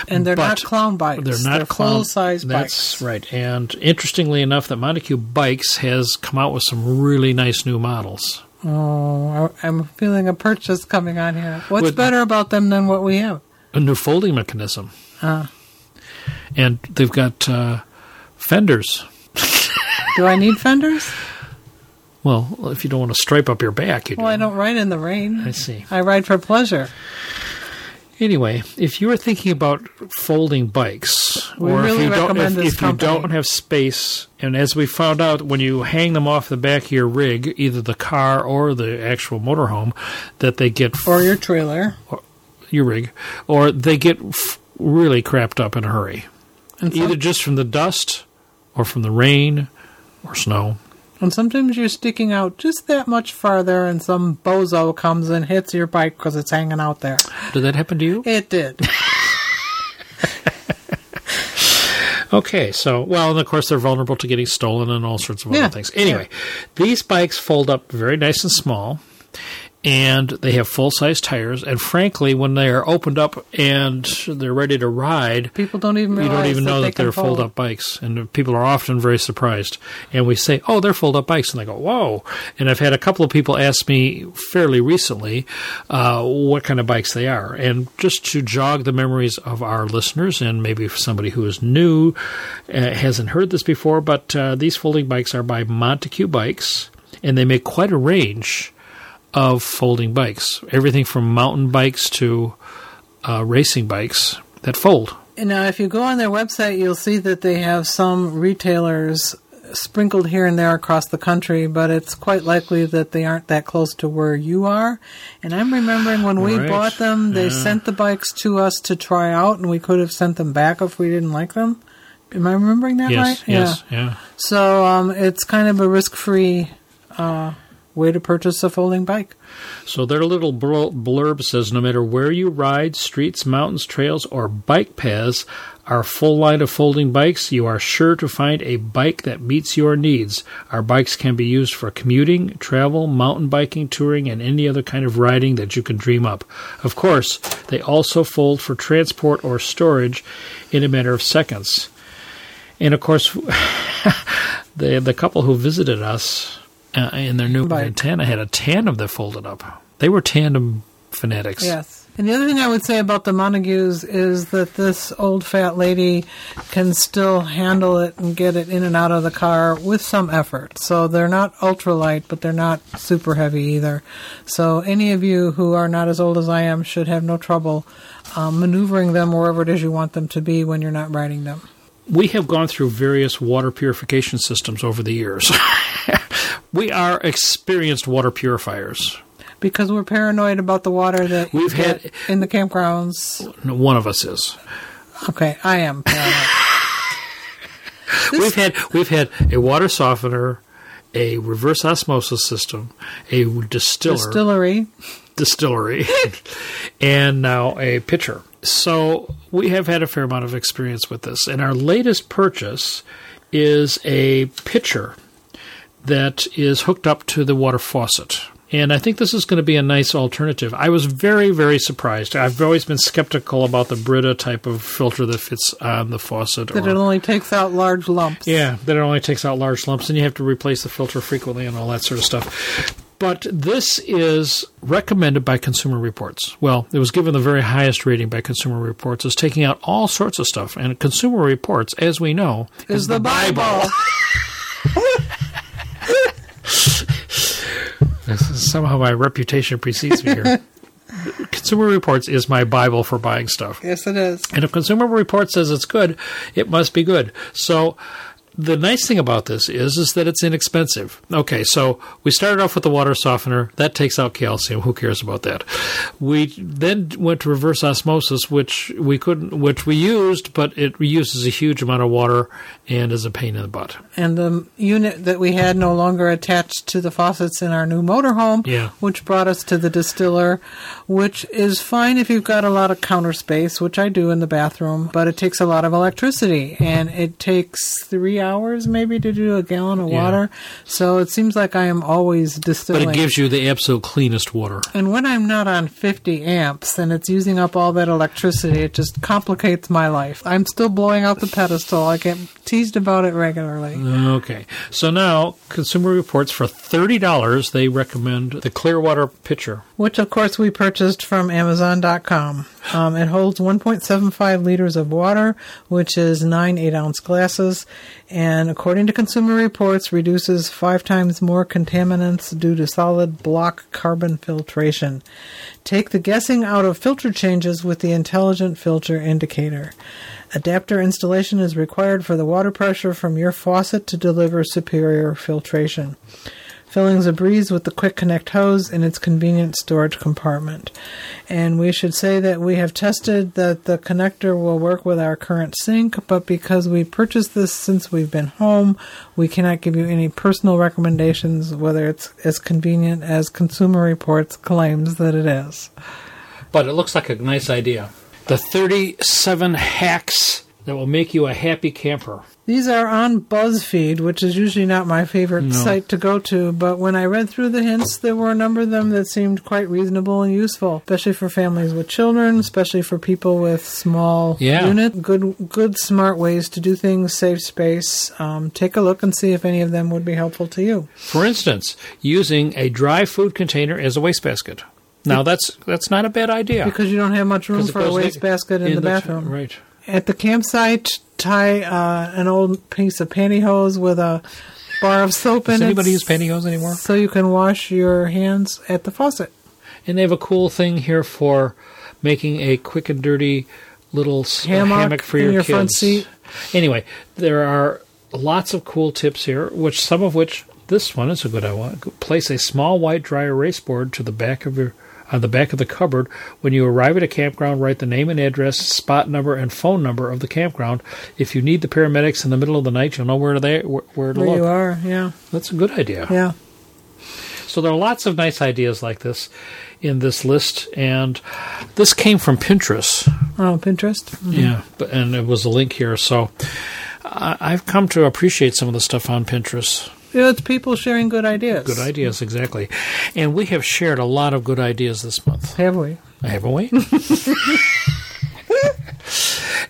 And they're not clown bikes. They're not full size That's bikes. right. And interestingly enough, that Montague Bikes has come out with some really nice new models. Oh, I'm feeling a purchase coming on here. What's Would- better about them than what we have? A new folding mechanism, Uh, and they've got uh, fenders. do I need fenders? Well, if you don't want to stripe up your back, you do. Well, I don't ride in the rain. I see. I ride for pleasure. Anyway, if you are thinking about folding bikes, We or really if you don't, if, if you don't have space, and as we found out, when you hang them off the back of your rig, either the car or the actual motorhome, that they get Or your trailer. or your rig, or they get f- really crapped up in a hurry, And, either just from the dust, or from the rain, or snow. And sometimes you're sticking out just that much farther, and some bozo comes and hits your bike because it's hanging out there. Did that happen to you? It did. Okay, so well, and of course they're vulnerable to getting stolen and all sorts of Yeah, other things. Anyway, these bikes fold up very nice and small, and they have full size tires. And frankly, when they are opened up and they're ready to ride, People don't even you don't even know that can they're fold up bikes, and people are often very surprised. And we say, "Oh, they're fold up bikes," and they go, "Whoa!" And I've had a couple of people ask me fairly recently uh, what kind of bikes they are, and just to jog the memories of our listeners, and maybe somebody who is new uh, hasn't heard this before, but uh, these folding bikes are by Montague Bikes, and they make quite a range of folding bikes, everything from mountain bikes to uh, racing bikes that fold. And Now, if you go on their website, you'll see that they have some retailers sprinkled here and there across the country, but it's quite likely that they aren't that close to where you are. And I'm remembering when we Right. bought them, they Yeah. sent the bikes to us to try out, and we could have sent them back if we didn't like them. Am I remembering that Yes, right? yes, yeah. So um, it's kind of a risk-free uh, way to purchase a folding bike. So their little blurb says no matter where you ride, streets, mountains, trails, or bike paths, our full line of folding bikes, you are sure to find a bike that meets your needs. Our bikes can be used for commuting, travel, mountain biking, touring, and any other kind of riding that you can dream up. Of course, they also fold for transport or storage in a matter of seconds. And of course, the the couple who visited us uh, in their new Bike. Montana had a tandem that folded up. They were tandem fanatics. Yes. And the other thing I would say about the Montagues is that this old fat lady can still handle it and get it in and out of the car with some effort. So they're not ultralight, but they're not super heavy either. So any of you who are not as old as I am should have no trouble um, maneuvering them wherever it is you want them to be when you're not riding them. We have gone through various water purification systems over the years. we are experienced water purifiers. Because we're paranoid about the water that We've had- in the campgrounds. One of us is. Okay, I am paranoid. We've had we've had a water softener, a reverse osmosis system, a distiller, Distillery. distillery, and now a pitcher. So we have had a fair amount of experience with this. And our latest purchase is a pitcher that is hooked up to the water faucet. And I think this is going to be a nice alternative. I was very, very surprised. I've always been skeptical about the Brita type of filter that fits on the faucet. That or- it only takes out large lumps. yeah, that it only takes out large lumps, and you have to replace the filter frequently and all that sort of stuff. But this is recommended by Consumer Reports. Well, it was given the very highest rating by Consumer Reports as taking out all sorts of stuff. And Consumer Reports, as we know, Is the Bible. This is- somehow my reputation precedes me here. Consumer Reports is my Bible for buying stuff. yes, it is. And if Consumer Report says it's good, it must be good. So the nice thing about this is is that it's inexpensive. Okay, so we started off with the water softener. That takes out calcium. Who cares about that? We then went to reverse osmosis, which we couldn't, which we used, but it uses a huge amount of water and is a pain in the butt. and the unit that we had no longer attached to the faucets in our new motorhome, Yeah. which brought us to the distiller, which is fine if you've got a lot of counter space, which I do in the bathroom, but it takes a lot of electricity, and it takes three hours maybe to do a gallon of Yeah. water. So it seems like I am always distilling. But it gives you the absolute cleanest water. and when I'm not on 50 amps and it's using up all that electricity, it just complicates my life. I'm still blowing out the pedestal. I get teased about it regularly. Okay. So now, Consumer Reports for $30, they recommend the Clear2O pitcher. Which of course we purchased from Amazon.com. Um, it holds 1.75 liters of water, which is nine eight ounce glasses, and according to Consumer Reports, reduces five times more contaminants due to solid block carbon filtration. Take the guessing out of filter changes with the intelligent filter indicator. Adapter installation is required for the water pressure from your faucet to deliver superior filtration. Filling's a breeze with the quick connect hose in its convenient storage compartment. And we should say that we have tested that the connector will work with our current sink, but because we purchased this since we've been home, we cannot give you any personal recommendations whether it's as convenient as Consumer Reports claims that it is. But it looks like a nice idea. The 37 hacks that will make you a happy camper. These are on BuzzFeed, which is usually not my favorite No. site to go to, but when I read through the hints, there were a number of them that seemed quite reasonable and useful, especially for families with children, especially for people with small Yeah. unit. Good, good, smart ways to do things, save space. Um, take a look and see if any of them would be helpful to you. For instance, using a dry food container as a wastebasket. Now that's that's not a bad idea. Because you don't have much room for a wastebasket in, the, t- bathroom. right. At the campsite, tie uh, an old piece of pantyhose with a bar of soap Does in it. Does anybody use pantyhose anymore? So you can wash your hands at the faucet. And they have a cool thing here for making a quick and dirty little Hammock hammock for your, your kids. front seat. Anyway, there are lots of cool tips here, which some of which this one is a good one. Place a small white dry erase board to the back of your on the back of the cupboard. When you arrive at a campground, write the name and address, spot number, and phone number of the campground. If you need the paramedics in the middle of the night, you'll know where they where, where to Where look. you are, yeah, That's a good idea. yeah. So there are lots of nice ideas like this in this list, and this came from Pinterest. Oh, Pinterest. Mm-hmm. Yeah, but, and it was a link here. So I, I've come to appreciate some of the stuff on Pinterest. Yeah, it's people sharing good ideas. Good ideas, exactly. And we have shared a lot of good ideas this month, Have we? haven't we?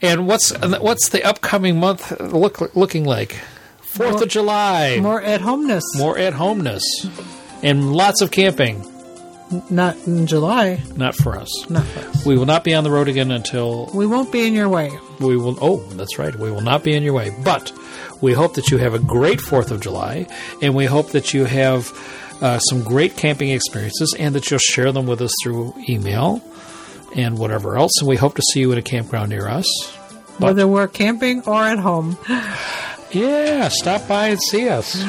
and what's what's the upcoming month look looking like? Fourth More- of July, More at homeness. more at homeness, and lots of camping. Not in July. Not for us. Not for us. We will not be on the road again until We won't be in your way. we will. Oh, that's right. We will not be in your way. But we hope that you have a great Fourth of July, and we hope that you have uh, some great camping experiences, and that you'll share them with us through email and whatever else. And we hope to see you at a campground near us. But- Whether we're camping or at home. Yeah, stop by and see us.